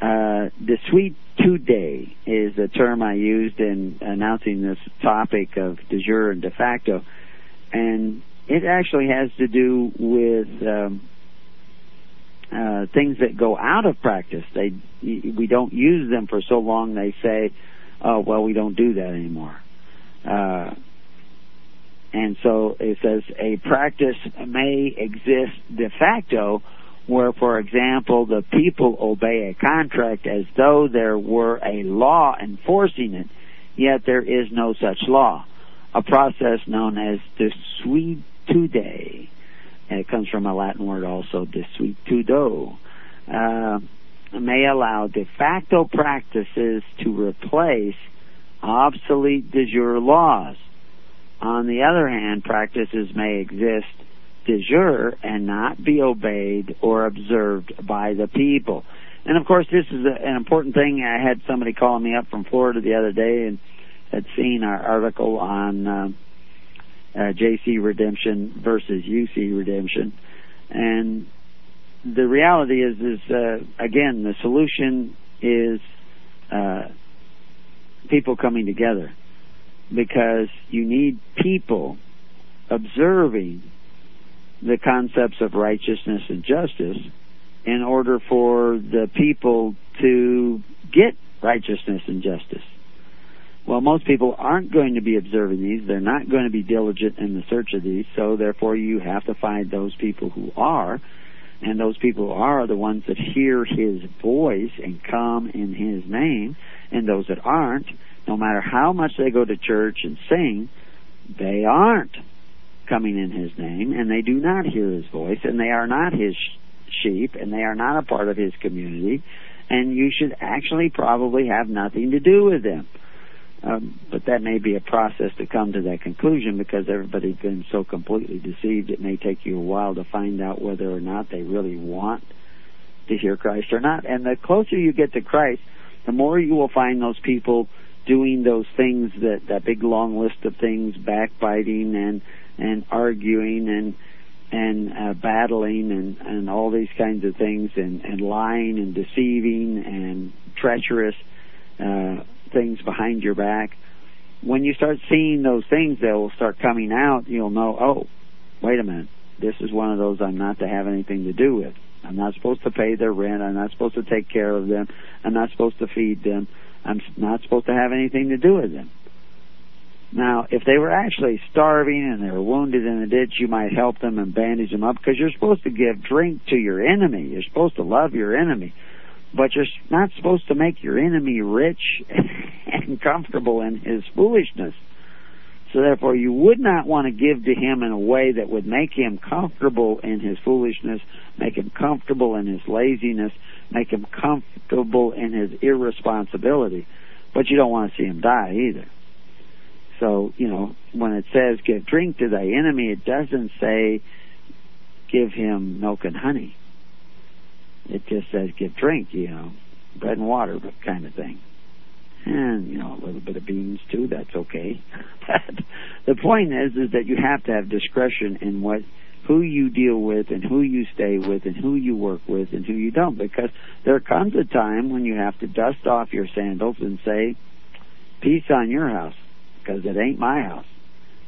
Uh, de suetude is a term I used in announcing this topic of de jure and de facto. And it actually has to do with um, uh, things that go out of practice. They we don't use them for so long. They say, "Oh, well, we don't do that anymore." Uh, and so it says a practice may exist de facto where, for example, the people obey a contract as though there were a law enforcing it, yet there is no such law. A process known as desuetude. And it comes from a Latin word also, desuetudo. Uh, may allow de facto practices to replace obsolete de jure laws. On the other hand, practices may exist de jure and not be obeyed or observed by the people. And of course, this is a, an important thing. I had somebody calling me up from Florida the other day and had seen our article on uh, uh, JC redemption versus UC redemption, and the reality is, is uh, again, the solution is uh, people coming together because you need people observing the concepts of righteousness and justice in order for the people to get righteousness and justice. Well, most people aren't going to be observing these. They're not going to be diligent in the search of these. So therefore you have to find those people who are. And those people who are, are the ones that hear his voice and come in his name. And those that aren't, no matter how much they go to church and sing, they aren't coming in his name and they do not hear his voice and they are not his sheep and they are not a part of his community and you should actually probably have nothing to do with them. Um, but that may be a process to come to that conclusion because everybody's been so completely deceived. It may take you a while to find out whether or not they really want to hear Christ or not. And the closer you get to Christ, the more you will find those people doing those things that that big long list of things, backbiting and and arguing and and uh, battling and and all these kinds of things and and lying and deceiving and treacherous uh, things behind your back. When you start seeing those things that will start coming out, you'll know, oh, wait a minute, this is one of those I'm not to have anything to do with. I'm not supposed to pay their rent. I'm not supposed to take care of them. I'm not supposed to feed them. I'm not supposed to have anything to do with them. Now, if they were actually starving and they were wounded in a ditch, you might help them and bandage them up because you're supposed to give drink to your enemy. You're supposed to love your enemy. But you're not supposed to make your enemy rich <laughs> and comfortable in his foolishness. So therefore, you would not want to give to him in a way that would make him comfortable in his foolishness, make him comfortable in his laziness, make him comfortable in his irresponsibility. But you don't want to see him die either. So, you know, when it says give drink to thy enemy, it doesn't say give him milk and honey. It just says give drink, you know, bread and water kind of thing. And, you know, a little bit of beans too, that's okay. <laughs> but the point is, is that you have to have discretion in what, who you deal with and who you stay with and who you work with and who you don't because there comes a time when you have to dust off your sandals and say, peace on your house because it ain't my house.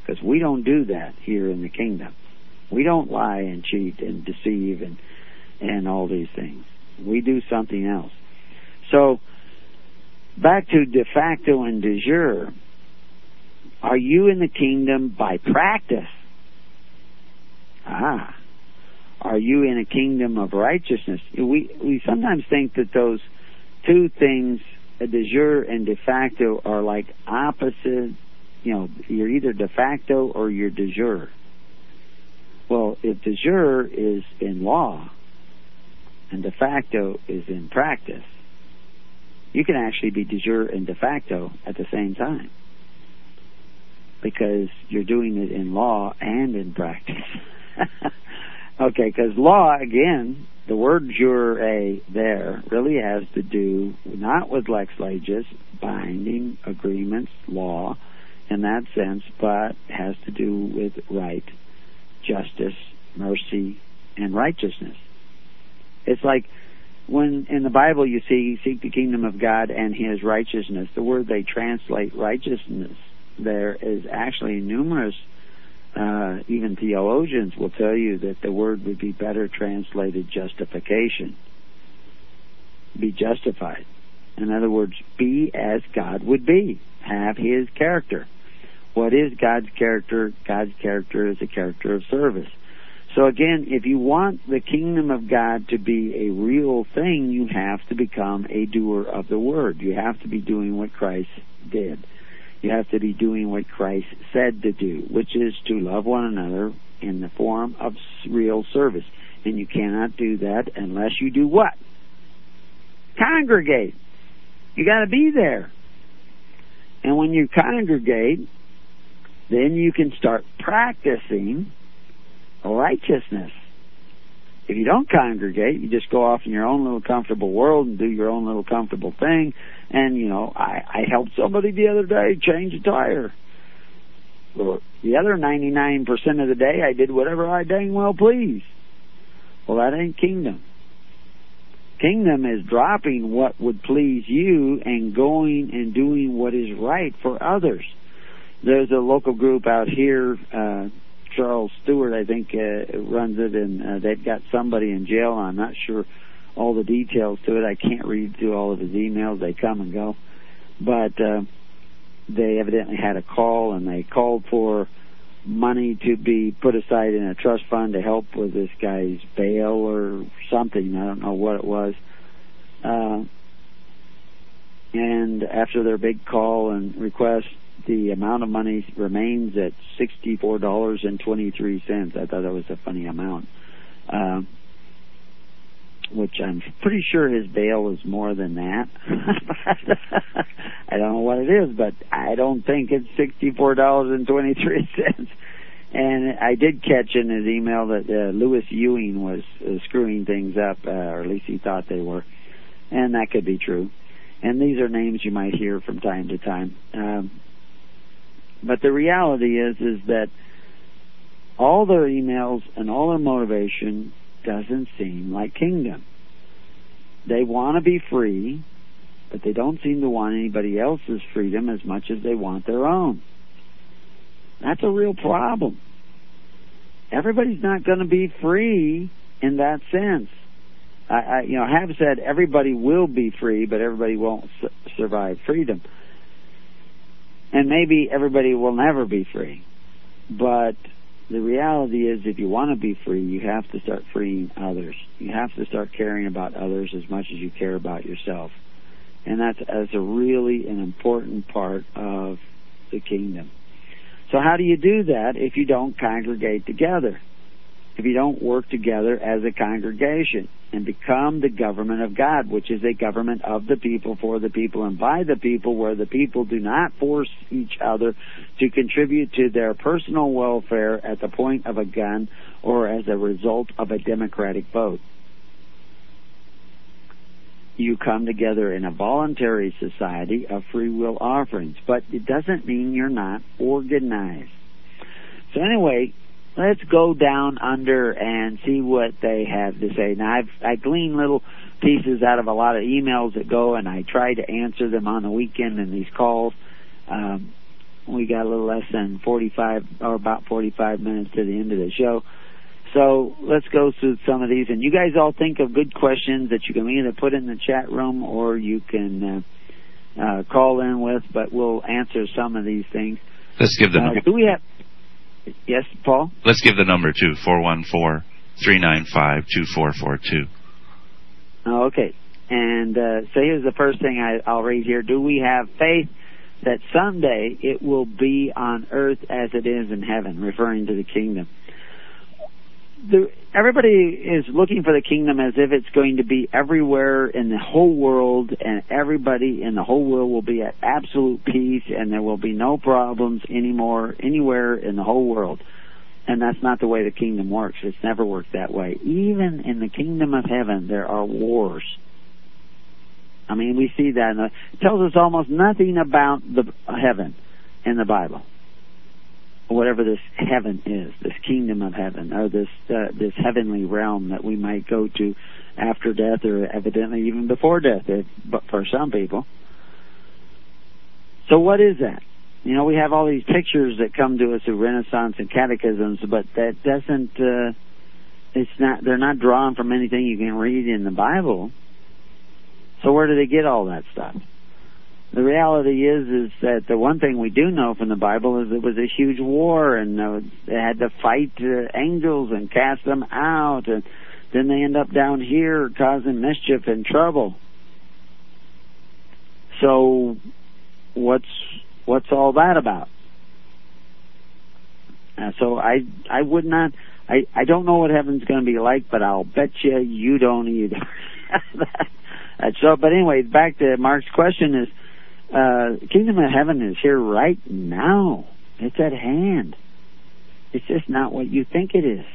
Because we don't do that here in the kingdom. We don't lie and cheat and deceive and and all these things. We do something else. So back to de facto and de jure. Are you in the kingdom by practice? Ah. Are you in a kingdom of righteousness? We we sometimes think that those two things, de jure and de facto, are like opposite you know, you're either de facto or you're de jure. Well, if de jure is in law and de facto is in practice, You can actually be de jure and de facto at the same time because you're doing it in law and in practice. <laughs> <laughs> okay, because law, again, the word jure there really has to do not with lex legis, binding agreements, law in that sense, but has to do with right, justice, mercy, and righteousness. It's like when in the Bible you see seek the kingdom of God and his righteousness, the word they translate righteousness there is actually numerous uh, even theologians will tell you that the word would be better translated justification. Be justified. In other words, be as God would be. Have His character. What is God's character? God's character is a character of service. So again, if you want the kingdom of God to be a real thing, you have to become a doer of the word. You have to be doing what Christ did. You have to be doing what Christ said to do, which is to love one another in the form of real service. And you cannot do that unless you do what? Congregate. You got to be there. And when you congregate, then you can start practicing righteousness. If you don't congregate, you just go off in your own little comfortable world and do your own little comfortable thing. And, you know, I, I helped somebody the other day change a tire. Well, the other 99% of the day, I did whatever I dang well please. Well, that ain't kingdom. Kingdom is dropping what would please you and going and doing what is right for others. There's a local group out here, uh, Charles Stewart, I think, uh, runs it, and uh, they've got somebody in jail. I'm not sure all the details to it. I can't read through all of his emails. They come and go, but uh, they evidently had a call, and they called for money to be put aside in a trust fund to help with this guy's bail or something. I don't know what it was. Uh, and after their big call and request, the amount of money remains at sixty-four dollars and twenty-three cents. I thought that was a funny amount, uh, which I'm pretty sure his bail is more than that. <laughs> I don't know what it is, but I don't think it's sixty-four dollars and twenty-three cents. And I did catch in his email that uh, Lewis Ewing was uh, screwing things up, uh, or at least he thought they were, and that could be true. And these are names you might hear from time to time. Um, but the reality is, is that all their emails and all their motivation doesn't seem like kingdom. They want to be free, but they don't seem to want anybody else's freedom as much as they want their own. That's a real problem. Everybody's not going to be free in that sense. I, I, you know, have said everybody will be free, but everybody won't su- survive freedom. And maybe everybody will never be free. But the reality is, if you want to be free, you have to start freeing others. You have to start caring about others as much as you care about yourself. And that's, that's a really an important part of the kingdom. So how do you do that if you don't congregate together? If you don't work together as a congregation and become the government of God, which is a government of the people, for the people, and by the people, where the people do not force each other to contribute to their personal welfare at the point of a gun or as a result of a democratic vote you come together in a voluntary society of free will offerings. But it doesn't mean you're not organized. So anyway, let's go down under and see what they have to say. Now I've I glean little pieces out of a lot of emails that go and I try to answer them on the weekend in these calls. Um, we got a little less than 45 or about 45 minutes to the end of the show. So let's go through some of these, and you guys all think of good questions that you can either put in the chat room or you can uh, uh, call in with. But we'll answer some of these things. Let's give them. Uh, do we have? Yes, Paul. Let's give the number too. Four one four three nine five two four four two. Oh, okay. And uh, so here's the first thing I, I'll read here. Do we have faith that someday it will be on earth as it is in heaven, referring to the kingdom? The, everybody is looking for the kingdom as if it's going to be everywhere in the whole world, and everybody in the whole world will be at absolute peace, and there will be no problems anymore anywhere in the whole world. And that's not the way the kingdom works. It's never worked that way. Even in the kingdom of heaven, there are wars. I mean, we see that. In the, it tells us almost nothing about the heaven in the Bible whatever this heaven is, this kingdom of heaven, or this uh, this heavenly realm that we might go to after death, or evidently even before death, if, but for some people. So what is that? You know, we have all these pictures that come to us through Renaissance and catechisms, but that doesn't. Uh, it's not. They're not drawn from anything you can read in the Bible. So where do they get all that stuff? The reality is is that the one thing we do know from the Bible is it was a huge war and uh, they had to fight uh, angels and cast them out and then they end up down here causing mischief and trouble. So what's what's all that about? Uh, so I I would not I I don't know what heaven's going to be like, but I'll bet you you don't either. <laughs> so, but anyway, back to Mark's question is uh, kingdom of heaven is here right now. It's at hand. It's just not what you think it is.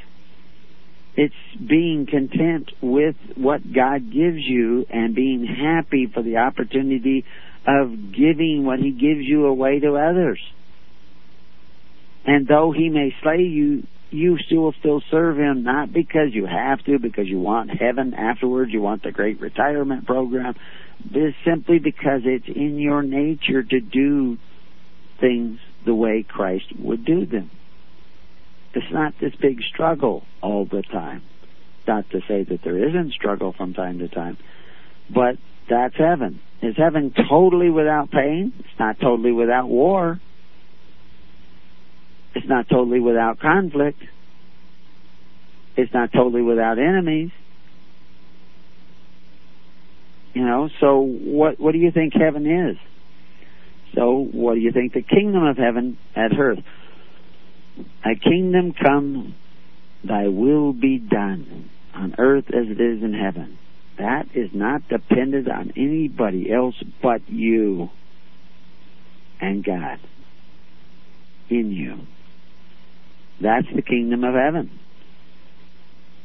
It's being content with what God gives you and being happy for the opportunity of giving what He gives you away to others. And though He may slay you, you still still serve Him not because you have to, because you want heaven afterwards, you want the great retirement program, is simply because it's in your nature to do things the way Christ would do them. It's not this big struggle all the time. Not to say that there isn't struggle from time to time, but that's heaven. Is heaven totally without pain? It's not totally without war. It's not totally without conflict. It's not totally without enemies. You know, so what what do you think heaven is? So what do you think the kingdom of heaven at earth? A kingdom come, thy will be done on earth as it is in heaven. That is not dependent on anybody else but you and God in you. That's the kingdom of heaven.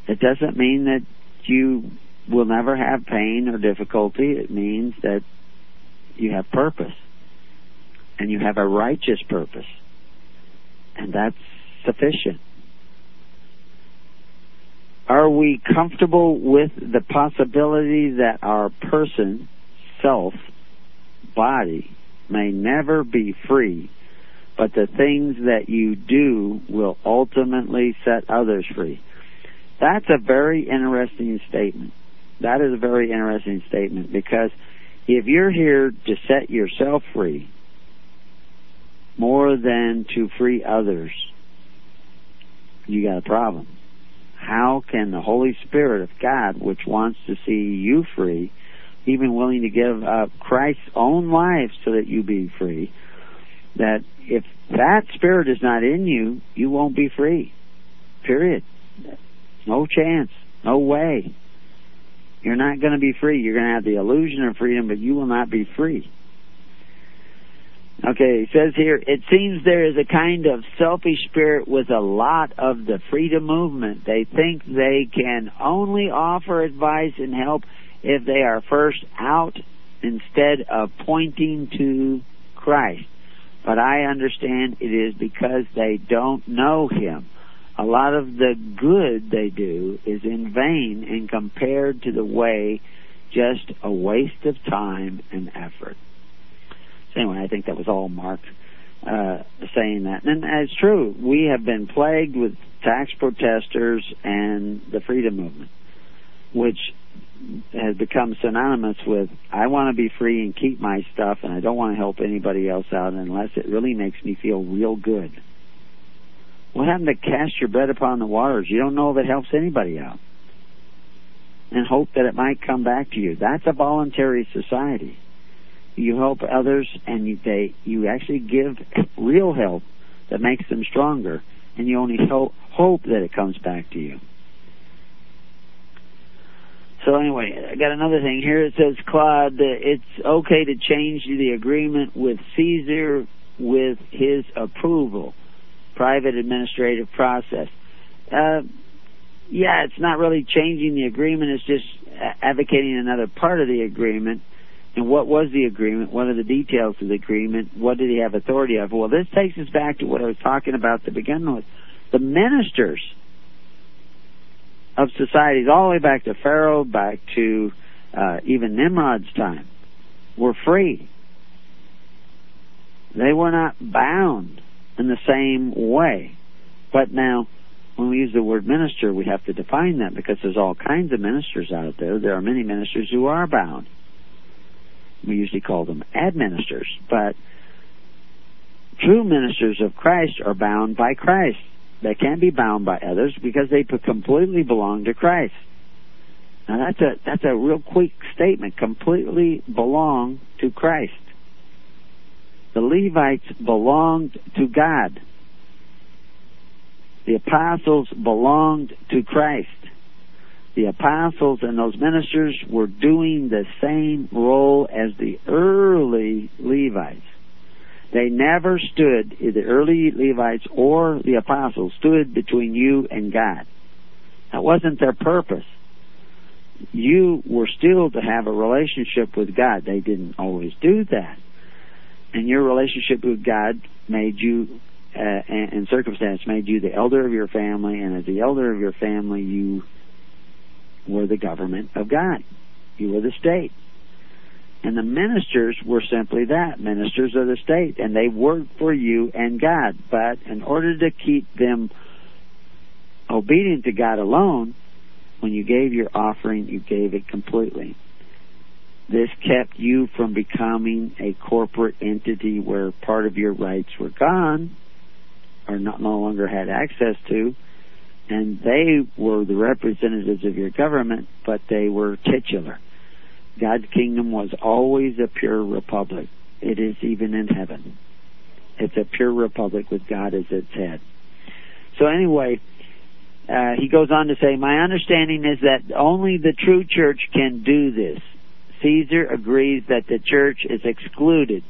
It doesn't mean that you will never have pain or difficulty. It means that you have purpose. And you have a righteous purpose. And that's sufficient. Are we comfortable with the possibility that our person, self, body, may never be free, but the things that you do will ultimately set others free? That's a very interesting statement. That is a very interesting statement because if you're here to set yourself free more than to free others, you got a problem. How can the Holy Spirit of God, which wants to see you free, even willing to give up Christ's own life so that you be free, that if that spirit is not in you, you won't be free. Period. No chance. No way. You're not going to be free. You're going to have the illusion of freedom, but you will not be free. Okay, it says here, it seems there is a kind of selfish spirit with a lot of the freedom movement. They think they can only offer advice and help if they are first out instead of pointing to Christ. But I understand it is because they don't know Him a lot of the good they do is in vain and compared to the way just a waste of time and effort. So anyway, I think that was all Mark uh, saying that. And it's true. We have been plagued with tax protesters and the freedom movement, which has become synonymous with I want to be free and keep my stuff and I don't want to help anybody else out unless it really makes me feel real good. What happened to cast your bread upon the waters? You don't know if it helps anybody out. And hope that it might come back to you. That's a voluntary society. You help others and you, they, you actually give real help that makes them stronger and you only hope hope that it comes back to you. So anyway, I got another thing here. It says, Claude, it's okay to change the agreement with Caesar with his approval, private administrative process. Uh, yeah, it's not really changing the agreement. It's just advocating another part of the agreement. And what was the agreement? What are the details of the agreement? What did he have authority of? Well, this takes us back to what I was talking about to begin with. The ministers of societies, all the way back to Pharaoh, back to uh, even Nimrod's time, were free. They were not bound in the same way. But now, when we use the word minister, we have to define that because there's all kinds of ministers out there. There are many ministers who are bound. We usually call them administers, but true ministers of Christ are bound by Christ. They can't be bound by others because they completely belong to Christ. Now that's a that's a real quick statement. Completely belong to Christ. The Levites belonged to God. The apostles belonged to Christ. The apostles and those ministers were doing the same role as the early Levites. They never stood, the early Levites or the apostles stood between you and God. That wasn't their purpose. You were still to have a relationship with God. They didn't always do that. And your relationship with God made you, uh, and, and circumstance made you the elder of your family, and as the elder of your family, you were the government of God. You were the state. And the ministers were simply that, ministers of the state, and they worked for you and God. But in order to keep them obedient to God alone, when you gave your offering, you gave it completely. This kept you from becoming a corporate entity where part of your rights were gone or not, no longer had access to, and they were the representatives of your government, but they were titular. God's kingdom was always a pure republic. It is even in heaven. It's a pure republic with God as its head. So anyway, uh, he goes on to say, my understanding is that only the true church can do this. Caesar agrees that the church is excluded.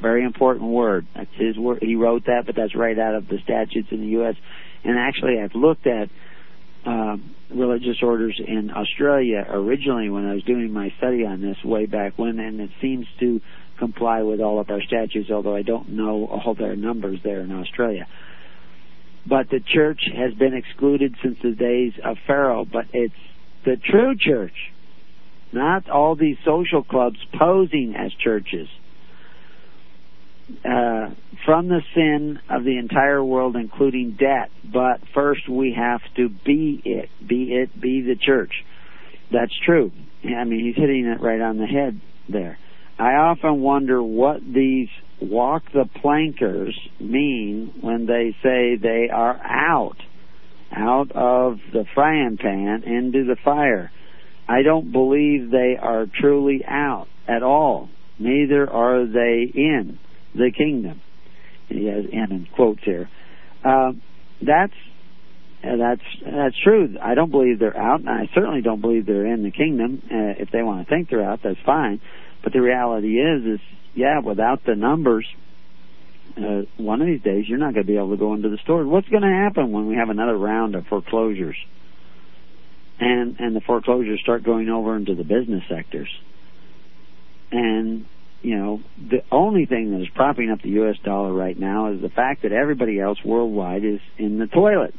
Very important word. That's his word. He wrote that, but that's right out of the statutes in the U.S. And actually, I've looked at um, religious orders in Australia originally when I was doing my study on this way back when, and it seems to comply with all of our statutes, although I don't know all their numbers there in Australia. But the church has been excluded since the days of Pharaoh, but it's the true church, not all these social clubs posing as churches. Uh, from the sin of the entire world, including debt. But first, we have to be it. Be it. Be the church. That's true. I mean, he's hitting it right on the head there. I often wonder what these walk the plankers mean when they say they are out, out of the frying pan into the fire. I don't believe they are truly out at all. Neither are they in the kingdom. He has and in quotes here. Uh, that's uh, that's that's true. I don't believe they're out, and I certainly don't believe they're in the kingdom. Uh, if they want to think they're out, that's fine. But the reality is, is yeah, without the numbers, uh, one of these days you're not going to be able to go into the store. What's going to happen when we have another round of foreclosures? And and the foreclosures start going over into the business sectors. And you know, the only thing that is propping up the U.S. dollar right now is the fact that everybody else worldwide is in the toilet.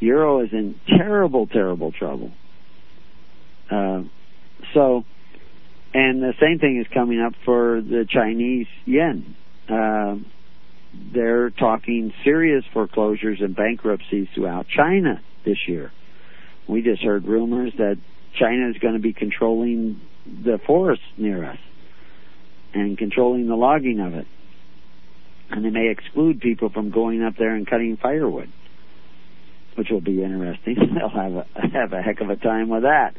Euro is in terrible, terrible trouble. Uh, so, and the same thing is coming up for the Chinese yen. Uh, they're talking serious foreclosures and bankruptcies throughout China this year. We just heard rumors that China is going to be controlling the forests near us and controlling the logging of it. And they may exclude people from going up there and cutting firewood, which will be interesting. <laughs> They'll have a, have a heck of a time with that.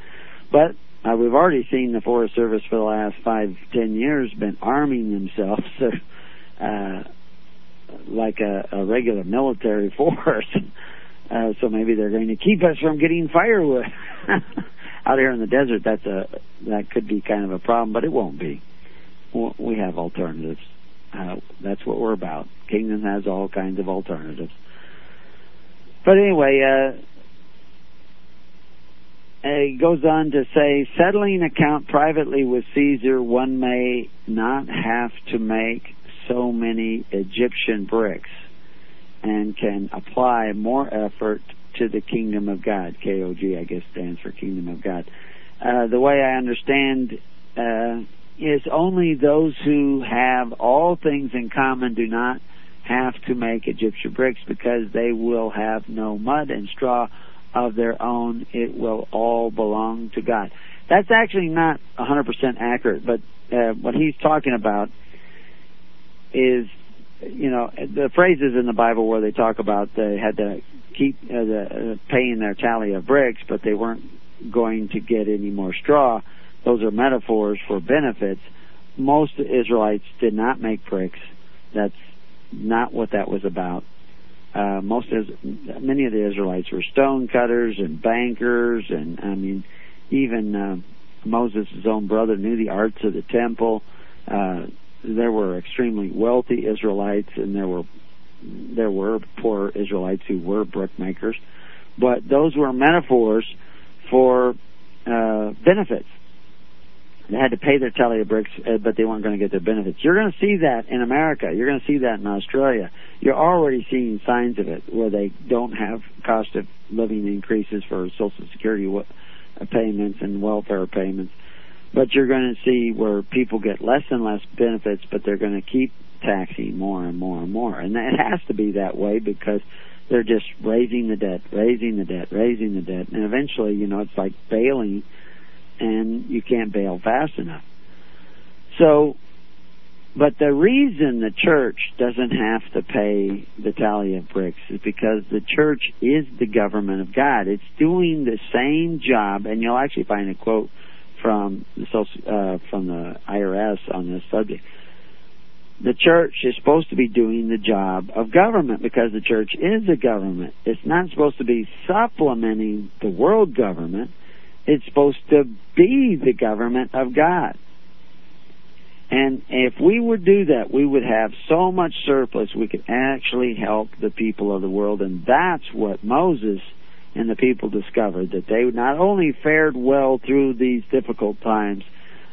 But uh, we've already seen the Forest Service for the last five, ten years been arming themselves <laughs> uh, like a, a regular military <laughs> force. Uh, so maybe they're going to keep us from getting firewood out here in the desert. That's a that could be kind of a problem, but it won't be. We have alternatives. Uh, that's what we're about. Kingdom has all kinds of alternatives. But anyway, uh, it goes on to say, settling account privately with Caesar, one may not have to make so many Egyptian bricks and can apply more effort to the kingdom of God. KOG, I guess, stands for kingdom of God. Uh, the way I understand uh, is only those who have all things in common do not have to make Egyptian bricks because they will have no mud and straw of their own. It will all belong to God. That's actually not 100% accurate, but uh, what he's talking about is, you know, the phrases in the Bible where they talk about they had to keep uh, the, uh, paying their tally of bricks, but they weren't going to get any more straw. Those are metaphors for benefits. Most Israelites did not make bricks. That's not what that was about. Uh, most many of the Israelites were stone cutters and bankers, and I mean, even uh, Moses' own brother knew the arts of the temple. Uh, there were extremely wealthy Israelites, and there were there were poor Israelites who were brickmakers, but those were metaphors for uh, benefits. They had to pay their tally of bricks, uh, but they weren't going to get their benefits. You're going to see that in America. You're going to see that in Australia. You're already seeing signs of it where they don't have cost of living increases for Social Security uh, payments and welfare payments. But you're going to see where people get less and less benefits, but they're going to keep taxing more and more and more. And it has to be that way because they're just raising the debt, raising the debt, raising the debt. And eventually, you know, it's like bailing and you can't bail fast enough. So, but the reason the church doesn't have to pay the tally of bricks is because the church is the government of God. It's doing the same job, and you'll actually find a quote from the uh, from the IRS on this subject. The church is supposed to be doing the job of government because the church is a government. It's not supposed to be supplementing the world government it's supposed to be the government of God. And if we would do that, we would have so much surplus we could actually help the people of the world. And that's what Moses and the people discovered that they not only fared well through these difficult times,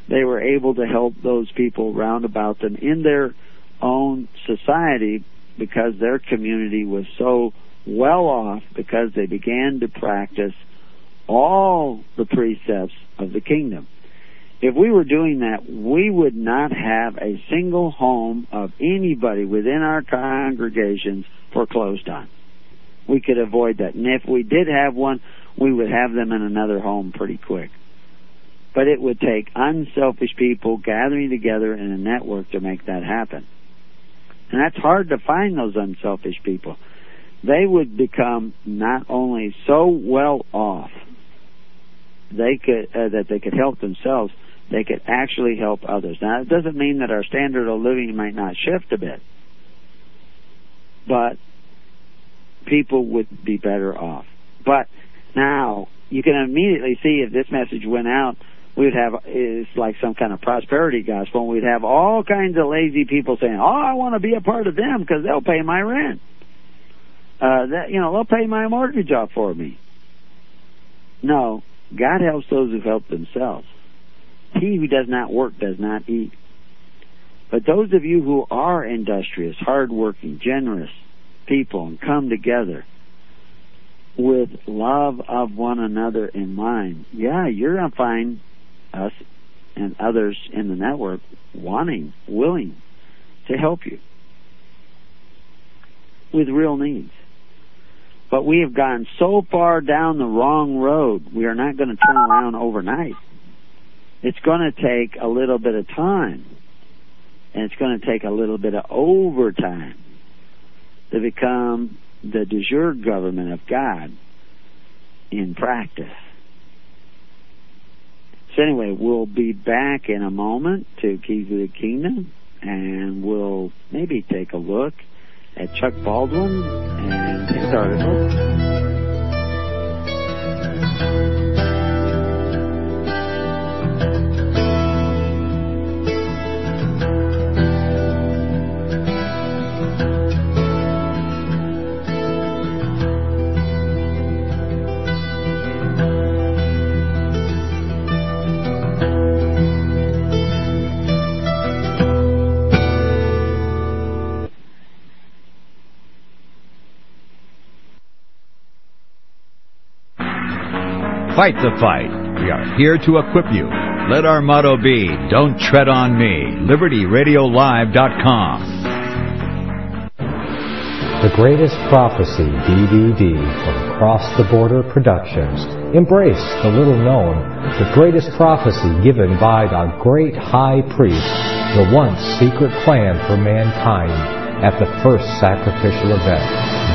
they were able to help those people round about them in their own society because their community was so well off because they began to practice all the precepts of the kingdom. If we were doing that, we would not have a single home of anybody within our congregations foreclosed on. We could avoid that. And if we did have one, we would have them in another home pretty quick. But it would take unselfish people gathering together in a network to make that happen. And that's hard to find those unselfish people. They would become not only so well off they could uh, that they could help themselves, they could actually help others. Now, it doesn't mean that our standard of living might not shift a bit, but people would be better off. But now you can immediately see if this message went out, we'd have it's like some kind of prosperity gospel. And we'd have all kinds of lazy people saying, "Oh, I want to be a part of them because they'll pay my rent. Uh, that you know, they'll pay my mortgage off for me." No, God helps those who help themselves. He who does not work does not eat. But those of you who are industrious, hardworking, generous people and come together with love of one another in mind, yeah, you're going to find us and others in the network wanting, willing to help you with real needs. But we have gone so far down the wrong road, we are not going to turn around overnight. It's going to take a little bit of time. And it's going to take a little bit of overtime to become the de jure government of God in practice. So anyway, we'll be back in a moment to Keys of the Kingdom, and we'll maybe take a look at Chuck Baldwin and his article. Fight the fight. We are here to equip you. Let our motto be, don't tread on me. LibertyRadioLive.com. The Greatest Prophecy DVD from Across the Border Productions. Embrace the little known, the greatest prophecy given by the great high priest, the once secret plan for mankind at the first sacrificial event.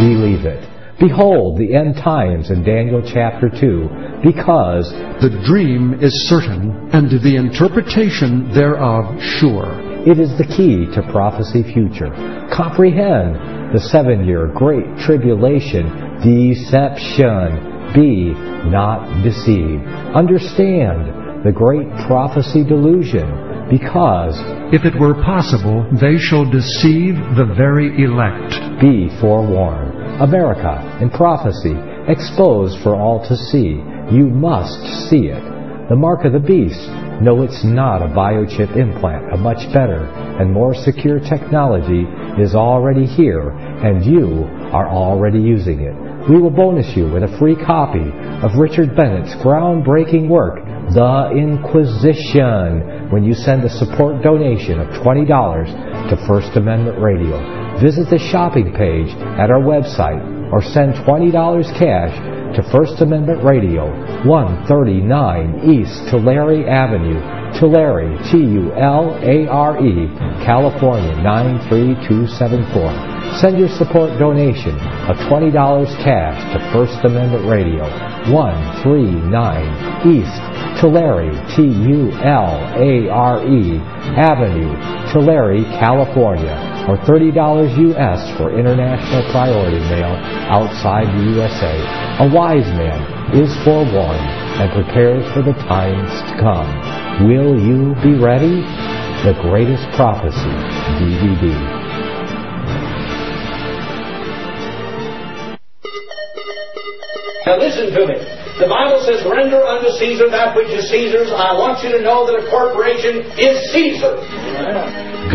Believe it. Behold the end times in Daniel chapter 2, because The dream is certain, and the interpretation thereof sure. it is the key to prophecy future. Comprehend the seven year great tribulation, deception. Be not deceived. Understand the great prophecy delusion, because If it were possible, they shall deceive the very elect. be forewarned. America in prophecy, exposed for all to see. You must see it. The mark of the beast. No, it's not a biochip implant. A much better and more secure technology is already here, and you are already using it. We will bonus you with a free copy of Richard Bennett's groundbreaking work, The Inquisition, when you send a support donation of $20 to First Amendment Radio. Visit the shopping page at our website or send $20 cash to First Amendment Radio, 139 East Tulare Avenue, Tulare, T-U-L-A-R-E, California 93274. Send your support donation of $20 cash to First Amendment Radio, 139 East Tulare, T-U-L-A-R-E Avenue, Tulare, California, or $30 U.S. for international priority mail outside the USA. A wise man is forewarned and prepares for the times to come. Will you be ready? The Greatest Prophecy DVD. Now listen to me. The Bible says, render unto Caesar that which is Caesar's. I want you to know that a corporation is Caesar.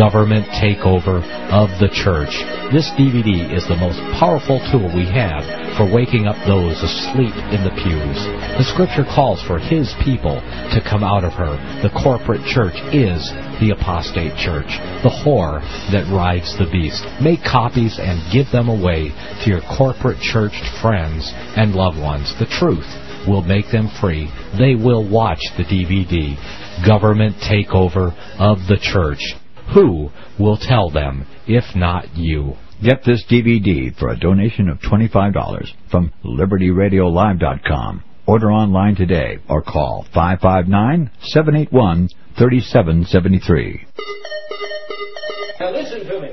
government takeover of the church. This DVD is the most powerful tool we have for waking up those asleep in the pews. The scripture calls for his people to come out of her. The corporate church is the apostate church, the whore that rides the beast. Make copies and give them away to your corporate churched friends and loved ones. The truth will make them free. They will watch the DVD. Government takeover of the church. Who will tell them if not you? Get this DVD for a donation of $25 from LibertyRadioLive.com. Order online today or call 559-781-3773. Now listen to me.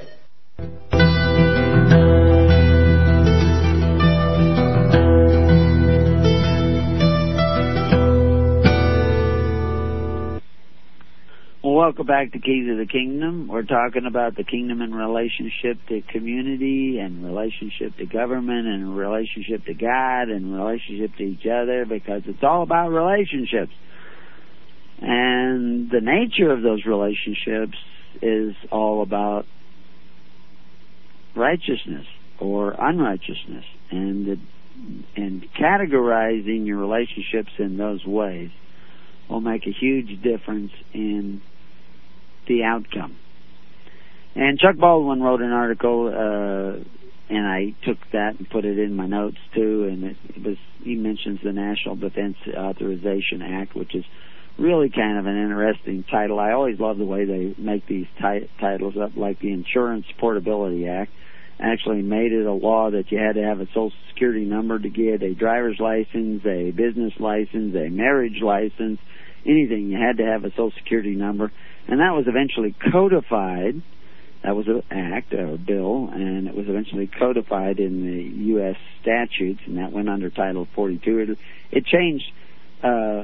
Welcome back to Keys of the Kingdom. We're talking about the kingdom in relationship to community and relationship to government and relationship to God and relationship to each other because it's all about relationships. And the nature of those relationships is all about righteousness or unrighteousness and the, and categorizing your relationships in those ways will make a huge difference in the outcome. And Chuck Baldwin wrote an article, uh, and I took that and put it in my notes too. And it, it was he mentions the National Defense Authorization Act, which is really kind of an interesting title. I always love the way they make these ti- titles up, like the Insurance Portability Act. Actually made it a law that you had to have a social security number to get a driver's license, a business license, a marriage license, anything. You had to have a social security number and that was eventually codified That was an act or a bill, and it was eventually codified in the U.S. statutes, and that went under Title 42. It, it changed uh,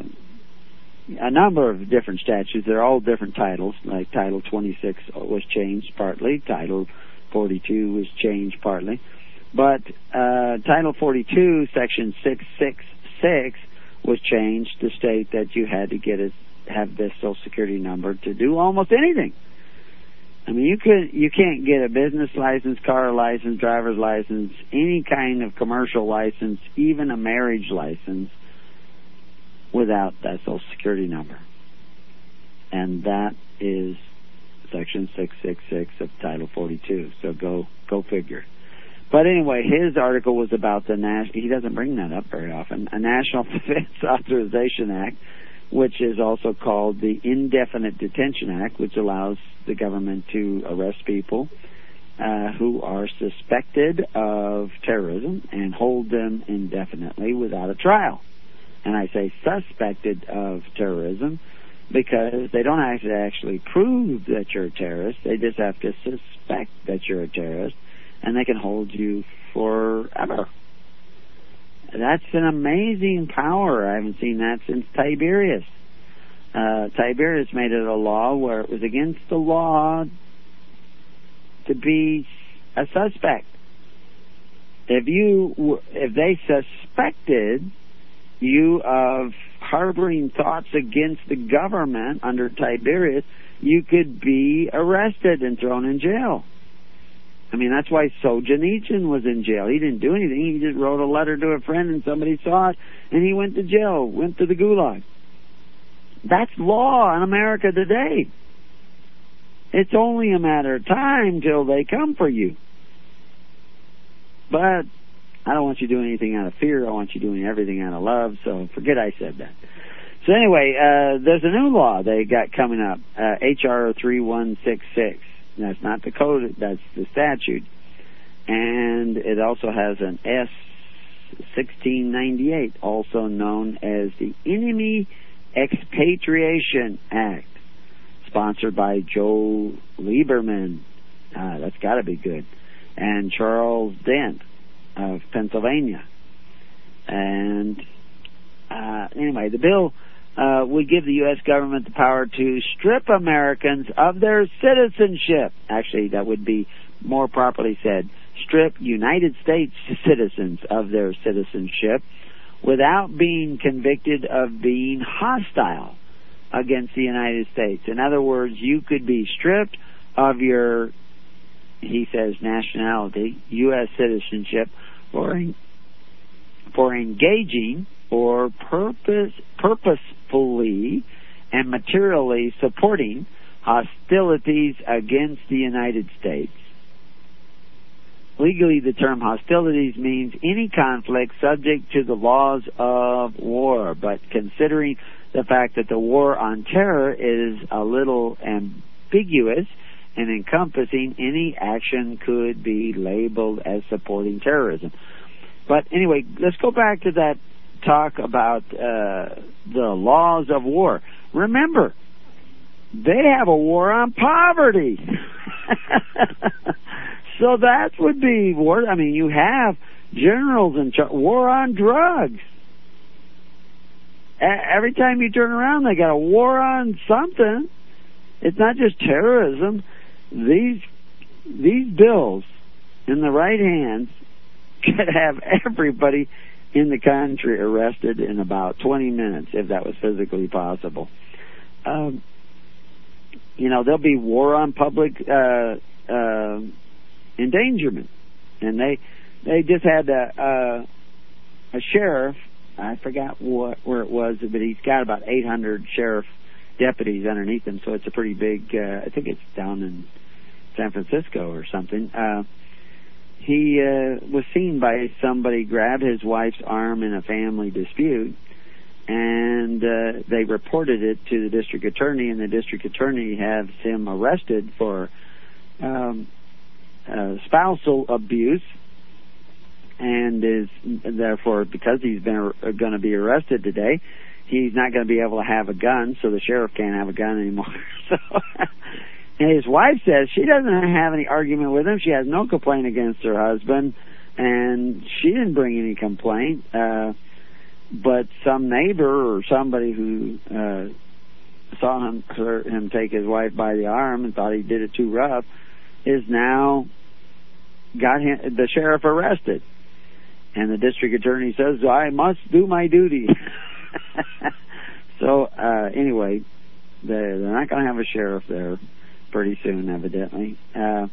a number of different statutes. They're all different titles. Like Title 26 was changed partly. Title 42 was changed partly. But uh, Title 42, Section 666, was changed to state that you had to get a, have this Social Security number to do almost anything. I mean, you could you can't get a business license, car license, driver's license, any kind of commercial license, even a marriage license, without that Social Security number. And that is Section 666 of Title 42. So go go figure. But anyway, his article was about the national. He doesn't bring that up very often. A National <laughs> Defense Authorization Act, which is also called the Indefinite Detention Act, which allows the government to arrest people uh, who are suspected of terrorism and hold them indefinitely without a trial. And I say suspected of terrorism because they don't have to actually prove that you're a terrorist. They just have to suspect that you're a terrorist and they can hold you forever. That's an amazing power. I haven't seen that since Tiberius. Uh, Tiberius made it a law where it was against the law to be a suspect. If you, if they suspected you of harboring thoughts against the government under Tiberius, you could be arrested and thrown in jail. I mean, that's why Solzhenitsyn was in jail. He didn't do anything. He just wrote a letter to a friend and somebody saw it and he went to jail, went to the gulag. That's law in America today. It's only a matter of time till they come for you. But I don't want you doing anything out of fear. I want you doing everything out of love. So forget I said that. So anyway, uh, there's a new law they got coming up, uh, HR 3166. That's not the code, that's the statute. And it also has an S 1698, also known as the Enemy Expatriation Act, sponsored by Joe Lieberman. Uh, that's got to be good. And Charles Dent of Pennsylvania. And uh, anyway, the bill uh, would give the U.S. government the power to strip Americans of their citizenship. Actually, that would be more properly said, strip United States <laughs> citizens of their citizenship without being convicted of being hostile against the United States. In other words, you could be stripped of your, he says, nationality, U.S. citizenship, for, for engaging or purpose, purposefully and materially supporting hostilities against the United States. Legally, the term hostilities means any conflict subject to the laws of war, but considering the fact that the war on terror is a little ambiguous and encompassing any action could be labeled as supporting terrorism. But anyway, let's go back to that talk about uh, the laws of war. Remember, they have a war on poverty. <laughs> so that would be war. I mean, you have generals in charge. War on drugs. Every time you turn around, they got a war on something. It's not just terrorism. These these bills in the right hands <laughs> could have everybody in the country arrested in about 20 minutes if that was physically possible. Um, you know, there'll be war on public uh, uh, endangerment, and they they just had a, a a sheriff. I forgot what where it was, but he's got about 800 sheriff deputies underneath him, so it's a pretty big. Uh, I think it's down in San Francisco or something. Uh, he uh, was seen by somebody grab his wife's arm in a family dispute, and uh, they reported it to the district attorney, and the district attorney has him arrested for um, uh, spousal abuse, and is therefore because he's been uh, going to be arrested today, he's not going to be able to have a gun, so the sheriff can't have a gun anymore. <laughs> so And his wife says she doesn't have any argument with him. She has no complaint against her husband, and she didn't bring any complaint. Uh, but some neighbor or somebody who uh, saw him her, him take his wife by the arm and thought he did it too rough is now got him, the sheriff arrested. And the district attorney says, I must do my duty. <laughs> so, uh, anyway, they're, they're not going to have a sheriff there pretty soon, evidently. Uh,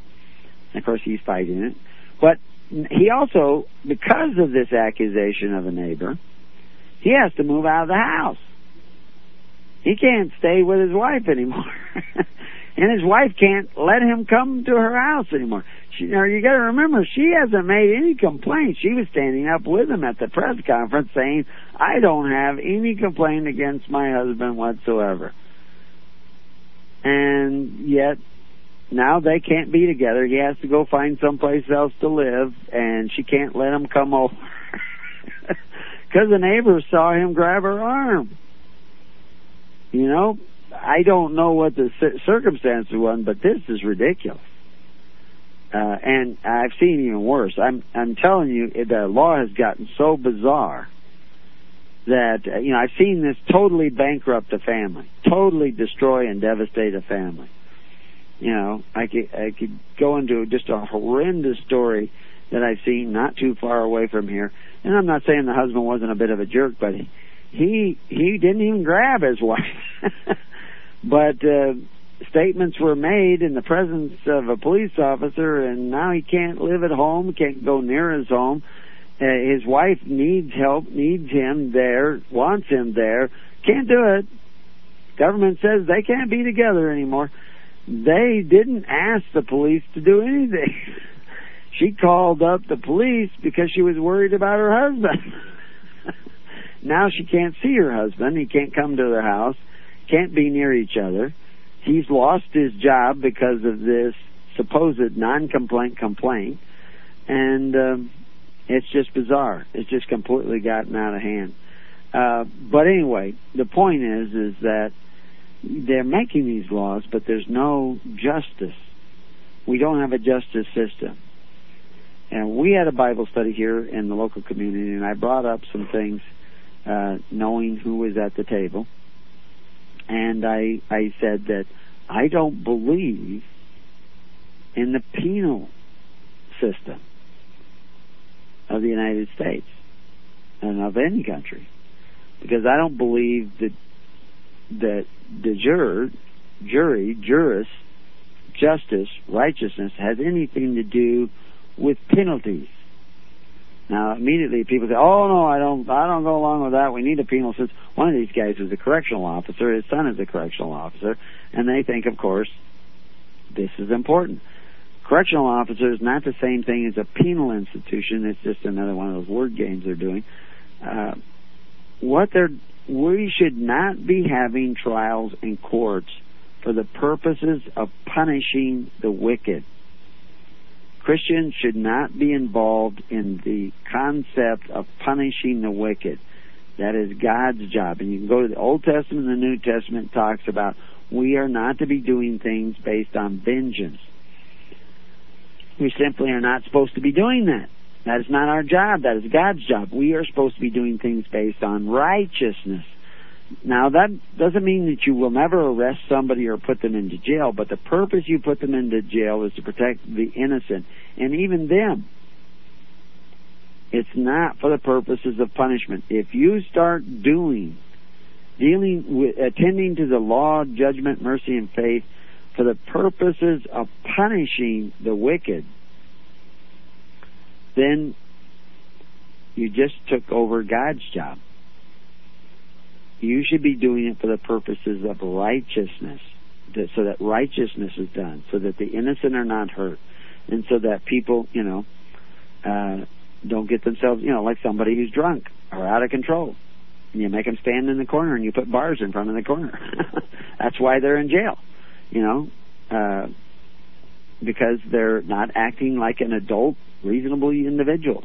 of course, he's fighting it. But he also, because of this accusation of a neighbor, he has to move out of the house. He can't stay with his wife anymore. <laughs> and his wife can't let him come to her house anymore. She, now you got to remember, she hasn't made any complaints. She was standing up with him at the press conference saying, "I don't have any complaint against my husband whatsoever." And yet, now they can't be together. He has to go find someplace else to live, and she can't let him come over <laughs> because the neighbors saw him grab her arm. You know, I don't know what the circumstances were, but this is ridiculous. Uh, and I've seen even worse. I'm I'm telling you, the law has gotten so bizarre that uh, you know I've seen this totally bankrupt a family, totally destroy and devastate a family. You know, I could I could go into just a horrendous story that I've seen not too far away from here. And I'm not saying the husband wasn't a bit of a jerk, but he he, he didn't even grab his <laughs> wife. but uh, statements were made in the presence of a police officer, and now he can't live at home, can't go near his home. Uh, his wife needs help, needs him there, wants him there, can't do it. Government says they can't be together anymore. They didn't ask the police to do anything. <laughs> she called up the police because she was worried about her husband. <laughs> now she can't see her husband. He can't come to their house, can't be near each other. He's lost his job because of this supposed non-complaint complaint, and um, it's just bizarre. It's just completely gotten out of hand. Uh, but anyway, the point is, is that they're making these laws, but there's no justice. We don't have a justice system. And we had a Bible study here in the local community, and I brought up some things, uh, knowing who was at the table. And I, I said that I don't believe in the penal system of the United States and of any country because I don't believe that that the juror, jury, juris, justice, righteousness has anything to do with penalties. Now, immediately people say, "Oh no, I don't, I don't go along with that. We need a penal system." One of these guys is a correctional officer. His son is a correctional officer, and they think, of course, this is important. Correctional officer is not the same thing as a penal institution. It's just another one of those word games they're doing. Uh, what they're, we should not be having trials in courts for the purposes of punishing the wicked. Christians should not be involved in the concept of punishing the wicked. That is God's job. And you can go to the Old Testament and the New Testament talks about we are not to be doing things based on vengeance. We simply are not supposed to be doing that. That is not our job. That is God's job. We are supposed to be doing things based on righteousness. Now that doesn't mean that you will never arrest somebody or put them into jail, but the purpose you put them into jail is to protect the innocent and even them. It's not for the purposes of punishment. If you start doing, dealing with, attending to the law, judgment, mercy, and faith for the purposes of punishing the wicked, then you just took over God's job. You should be doing it for the purposes of righteousness, so that righteousness is done, so that the innocent are not hurt, and so that people, you know, uh, don't get themselves, you know, like somebody who's drunk or out of control. You make them stand in the corner and you put bars in front of the corner. <laughs> That's why they're in jail, you know, uh, because they're not acting like an adult, reasonable individual.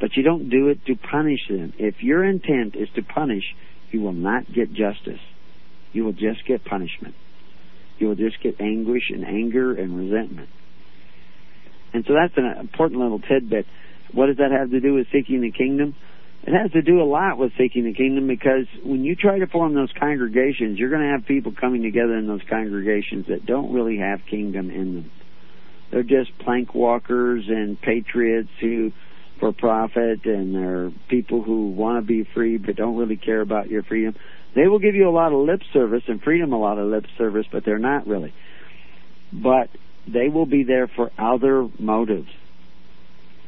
But you don't do it to punish them. If your intent is to punish, you will not get justice. You will just get punishment. You will just get anguish and anger and resentment. And so that's an important little tidbit. What does that have to do with seeking the kingdom? It has to do a lot with seeking the kingdom because when you try to form those congregations, you're going to have people coming together in those congregations that don't really have kingdom in them. They're just plank walkers and patriots who, for profit, and they're people who want to be free but don't really care about your freedom. They will give you a lot of lip service and freedom a lot of lip service, but they're not really. But they will be there for other motives.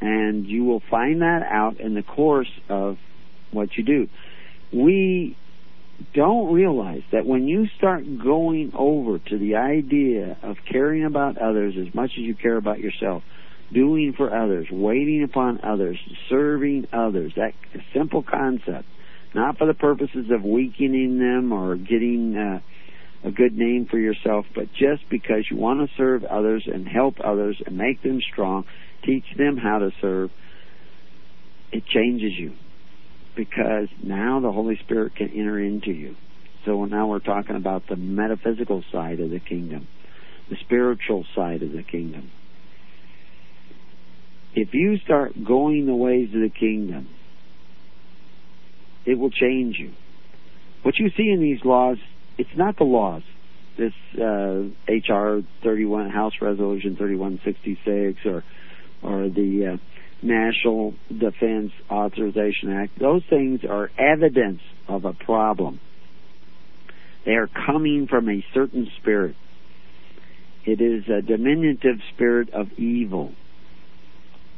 And you will find that out in the course of what you do. We don't realize that when you start going over to the idea of caring about others as much as you care about yourself, doing for others, waiting upon others, serving others, that simple concept, not for the purposes of weakening them or getting uh, a good name for yourself, but just because you want to serve others and help others and make them strong, teach them how to serve, it changes you because now the Holy Spirit can enter into you. So now we're talking about the metaphysical side of the kingdom, the spiritual side of the kingdom. If you start going the ways of the kingdom, it will change you. What you see in these laws, it's not the laws. This uh, HR 31, House Resolution 3166, or or the uh, National Defense Authorization Act, those things are evidence of a problem. They are coming from a certain spirit. It is a diminutive spirit of evil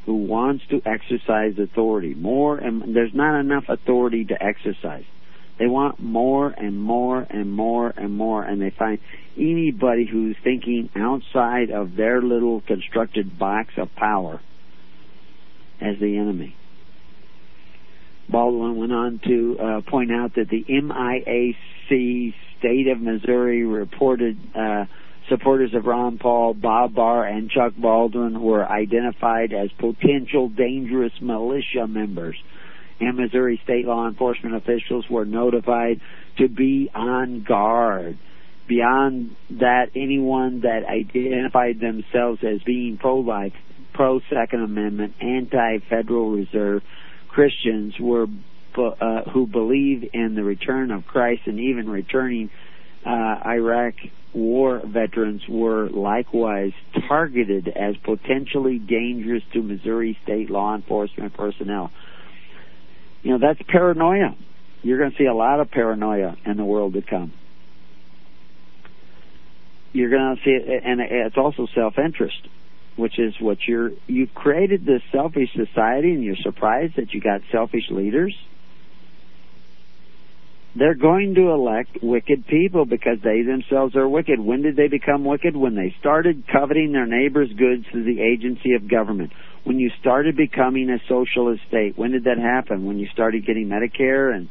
who wants to exercise authority more and there's not enough authority to exercise. They want more and more and more and more and they find anybody who's thinking outside of their little constructed box of power as the enemy. Baldwin went on to uh, point out that the MIAC state of Missouri reported uh, supporters of Ron Paul, Bob Barr, and Chuck Baldwin were identified as potential dangerous militia members. And Missouri state law enforcement officials were notified to be on guard. Beyond that, anyone that identified themselves as being pro-life pro Second Amendment, anti Federal Reserve Christians were uh, who believe in the return of Christ and even returning uh, Iraq war veterans were likewise targeted as potentially dangerous to Missouri state law enforcement personnel. You know, that's paranoia. You're going to see a lot of paranoia in the world to come. You're going to see it, and it's also self-interest which is what you're you've created this selfish society and you're surprised that you got selfish leaders they're going to elect wicked people because they themselves are wicked. When did they become wicked? When they started coveting their neighbor's goods through the agency of government. When you started becoming a socialist state. When did that happen? When you started getting Medicare and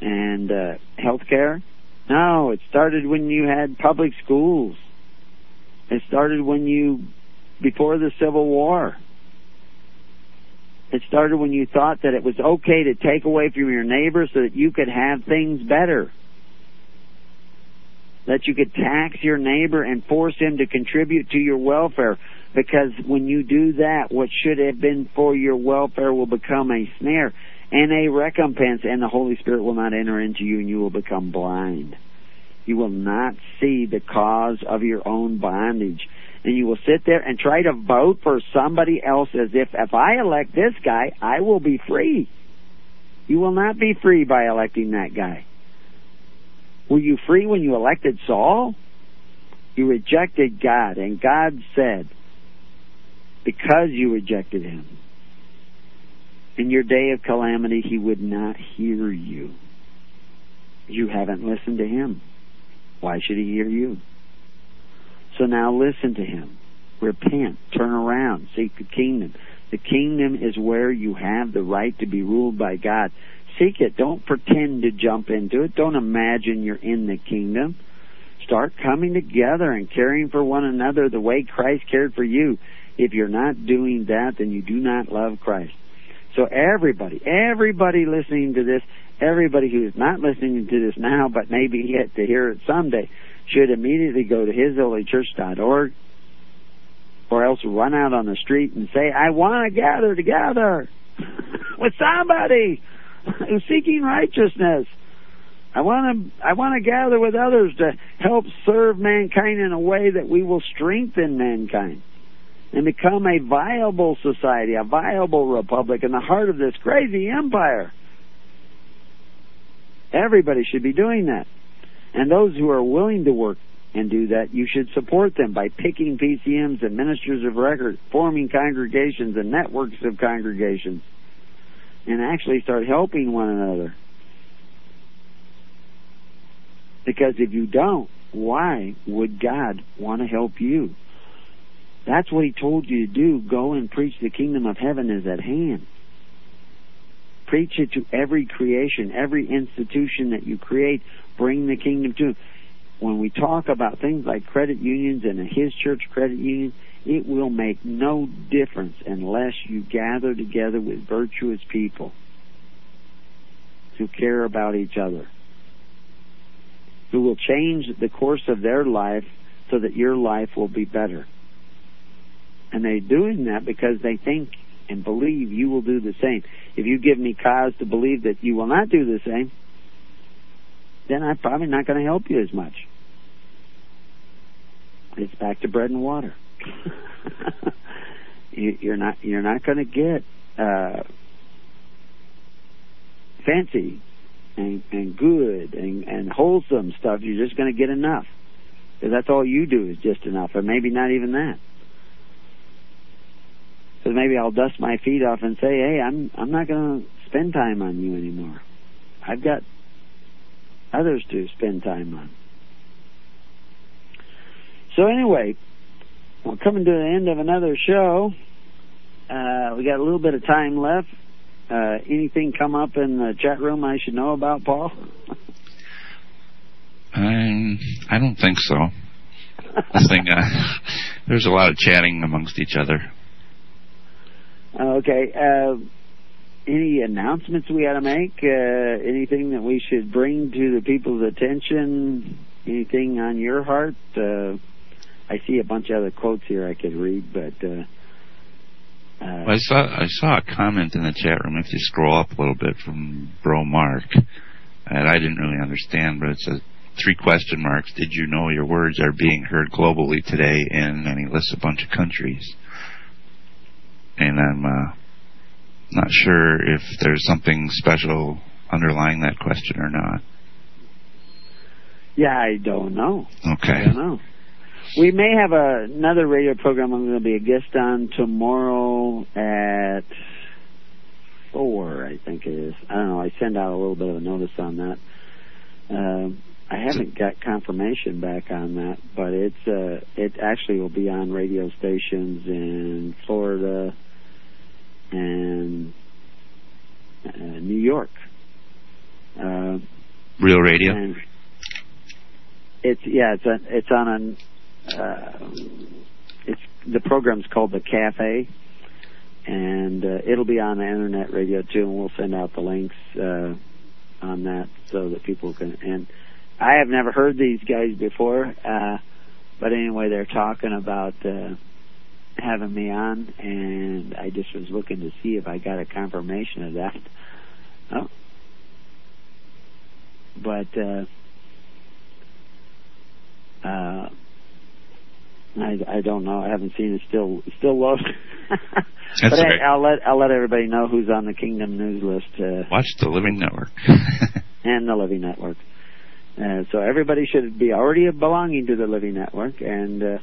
and uh, health care? No, it started when you had public schools. It started when you before the Civil War. It started when you thought that it was okay to take away from your neighbor so that you could have things better. That you could tax your neighbor and force him to contribute to your welfare. Because when you do that, what should have been for your welfare will become a snare and a recompense, and the Holy Spirit will not enter into you, and you will become blind. You will not see the cause of your own bondage and you will sit there and try to vote for somebody else as if if I elect this guy, I will be free. You will not be free by electing that guy. Were you free when you elected Saul? You rejected God, and God said, because you rejected him, in your day of calamity, he would not hear you. You haven't listened to him. Why should he hear you? So now listen to him. Repent. Turn around. Seek the kingdom. The kingdom is where you have the right to be ruled by God. Seek it. Don't pretend to jump into it. Don't imagine you're in the kingdom. Start coming together and caring for one another the way Christ cared for you. If you're not doing that, then you do not love Christ. So everybody, everybody listening to this, everybody who is not listening to this now, but maybe yet to hear it someday, should immediately go to hisholychurch.org or else run out on the street and say, I want to gather together <laughs> with somebody who's seeking righteousness. I want to I want to gather with others to help serve mankind in a way that we will strengthen mankind and become a viable society, a viable republic in the heart of this crazy empire. Everybody should be doing that. And those who are willing to work and do that, you should support them by picking PCMs and ministers of record, forming congregations and networks of congregations, and actually start helping one another. Because if you don't, why would God want to help you? That's what He told you to do. Go and preach the kingdom of heaven is at hand. Preach it to every creation, every institution that you create. Bring the kingdom to. When we talk about things like credit unions and His church credit union, it will make no difference unless you gather together with virtuous people who care about each other who will change the course of their life so that your life will be better. And they're doing that because they think and believe you will do the same. If you give me cause to believe that you will not do the same, then I'm probably not going to help you as much. It's back to bread and water. <laughs> you're not you're not going to get uh, fancy and, and good and, and wholesome stuff, you're just going to get enough. Because that's all you do is just enough, or maybe not even that. Because maybe I'll dust my feet off and say, "Hey, I'm I'm not going to spend time on you anymore. I've got others to spend time on." So anyway, we're coming to the end of another show. Uh, we got a little bit of time left. Uh, anything come up in the chat room I should know about, Paul? um, I don't think so. I think uh, <laughs> there's a lot of chatting amongst each other. Okay. Uh, any announcements we ought to make? Uh, anything that we should bring to the people's attention? Anything on your heart? Uh, I see a bunch of other quotes here I could read, but uh, uh, I saw I saw a comment in the chat room. If you scroll up a little bit from Bro Mark, and I didn't really understand, but it says three question marks. Did you know your words are being heard globally today? And he lists a bunch of countries, and I'm uh, not sure if there's something special underlying that question or not. Yeah, I don't know. Okay. I don't know. We may have a, another radio program I'm going to be a guest on tomorrow at four, I think it is. I don't know. I send out a little bit of a notice on that. Uh, I haven't got confirmation back on that, but it's uh, it actually will be on radio stations in Florida and uh, New York. Uh, Real radio. It's yeah, it's a, it's on an uh, it's the program's called the Cafe, and uh, it'll be on the internet radio too, and we'll send out the links uh, on that so that people can. And I have never heard these guys before, uh, but anyway, they're talking about uh, having me on, and I just was looking to see if I got a confirmation of that. Oh. But uh, uh, I, I don't know. I haven't seen it. Still still lost. <laughs> but okay. I, I'll let I'll let everybody know who's on the Kingdom News list. Uh, Watch the Living Network. <laughs> and the Living Network. Uh, so everybody should be already belonging to the Living Network and uh,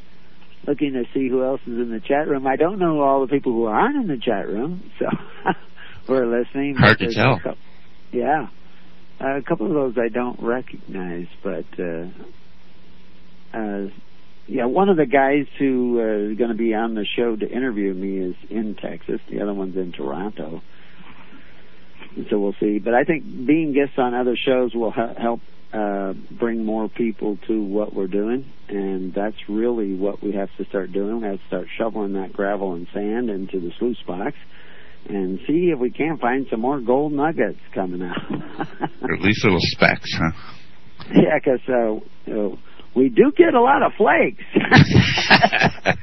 looking to see who else is in the chat room. I don't know all the people who aren't in the chat room, <laughs> so we're listening. Hard to tell. Couple, yeah, uh, a couple of those I don't recognize, but. Uh, uh, yeah, one of the guys who uh, is going to be on the show to interview me is in Texas. The other one's in Toronto. And so we'll see. But I think being guests on other shows will ha- help uh, bring more people to what we're doing, and that's really what we have to start doing. We have to start shoveling that gravel and sand into the sluice box, and see if we can't find some more gold nuggets coming out. <laughs> or at least little specks, huh? Yeah, because uh, know, we do get a lot of flakes. <laughs>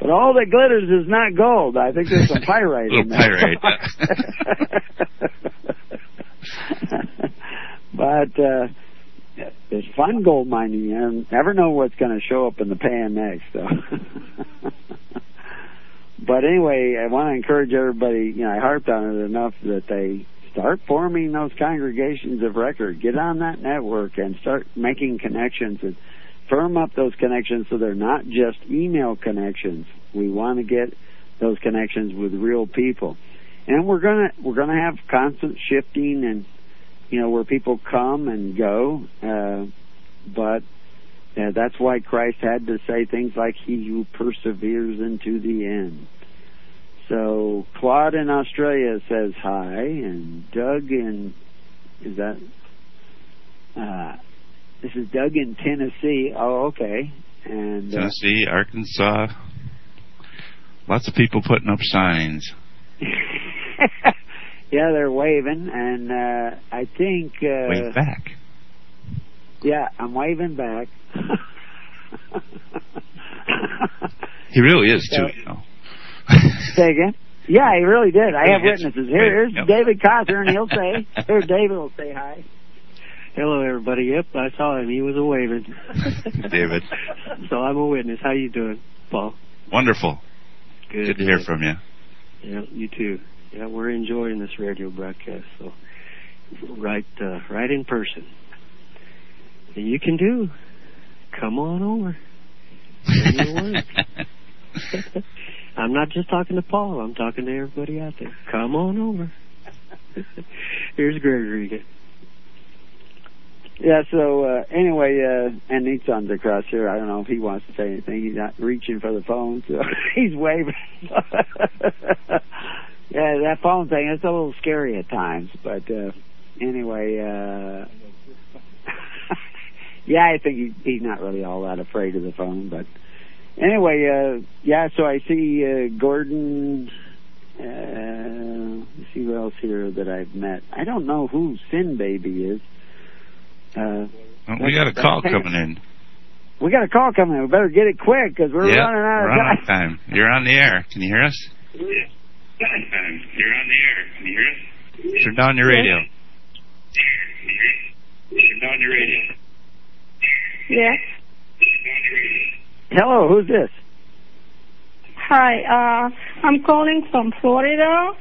but all that glitters is not gold. I think there's some pyrite in there. pyrite. <laughs> <laughs> but uh, it's fun gold mining. You never know what's going to show up in the pan next. So. <laughs> but anyway, I want to encourage everybody. You know, I harped on it enough that they start forming those congregations of record. Get on that network and start making connections and firm up those connections so they're not just email connections. We want to get those connections with real people. And we're gonna we're gonna have constant shifting and you know where people come and go, uh, but uh, that's why Christ had to say things like "He who perseveres into the end." So Claude in Australia says hi, and Doug in is that uh, this is Doug in Tennessee. Oh, okay. And uh, Tennessee, Arkansas. Lots of people putting up signs. <laughs> yeah, they're waving, and uh, I think uh, wave back. Yeah, I'm waving back. <laughs> he really is too. You know. <laughs> Say again. Yeah, he really did. I have witnesses. Here, here's yep. David Cosser, and he'll say, "Here, David will say hi." Hello, everybody. Yep, I saw him. He was a waving. David. so I'm a witness. How you doing, Paul? Wonderful. Good. Good to hear from you. Yeah, you too. Yeah, we're enjoying this radio broadcast. So, right, uh, right in person. And you can do. Come on over. <laughs> I'm not just talking to Paul. I'm talking to everybody out there. Come on over. <laughs> Here's Gregory again. Yeah, so uh, anyway, uh, and Nissan's across here. I don't know if he wants to say anything. He's not reaching for the phone, so <laughs> he's waving. Yeah, that phone thing, it's a little scary at times. But uh, anyway, uh, <laughs> yeah, I think he, he's not really all that afraid of the phone. But anyway, uh, yeah, so I see uh, Gordon. Uh, let's see who else here that I've met. I don't know who Sin Baby is. Uh, well, we got a call coming in. We got a call coming in. We better get it quick because we're yep, running out of time. Out of time. You're on the air. Can you hear us? Yeah. You're on the air. Can you hear us? Turn down your radio. Turn down your radio. Yes. Hello, who's this? Hi, uh, I'm calling from Florida,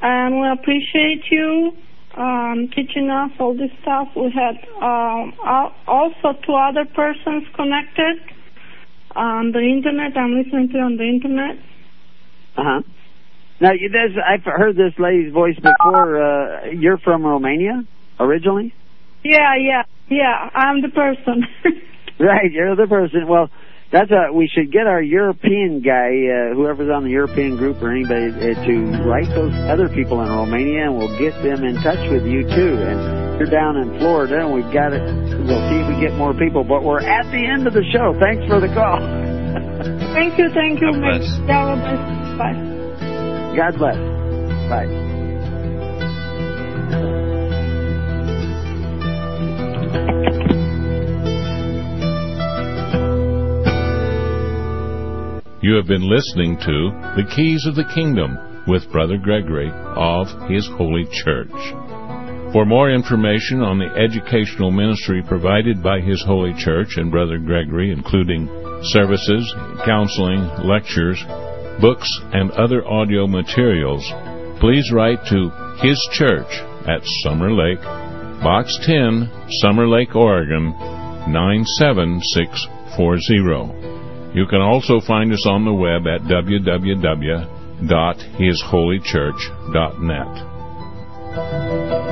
and we appreciate you um, teaching us all this stuff. We had um, also two other persons connected on the internet. I'm listening to you on the internet. Uh huh. Now, this, I've heard this lady's voice before. Uh, you're from Romania originally? Yeah, yeah, yeah. I'm the person. <laughs> right, you're the person. Well, that's a we should get our European guy, uh, whoever's on the European group or anybody, uh, to write those other people in Romania, and we'll get them in touch with you too. And you're down in Florida, and we've got it. We'll see if we get more people. But we're at the end of the show. Thanks for the call. <laughs> thank you, thank you. God bless. Bye. God bless. Bye. You have been listening to The Keys of the Kingdom with Brother Gregory of His Holy Church. For more information on the educational ministry provided by His Holy Church and Brother Gregory, including services, counseling, lectures, books, and other audio materials, please write to His Church at Summer Lake, Box 10, Summer Lake, Oregon 97640. You can also find us on the web at www.hisholychurch.net.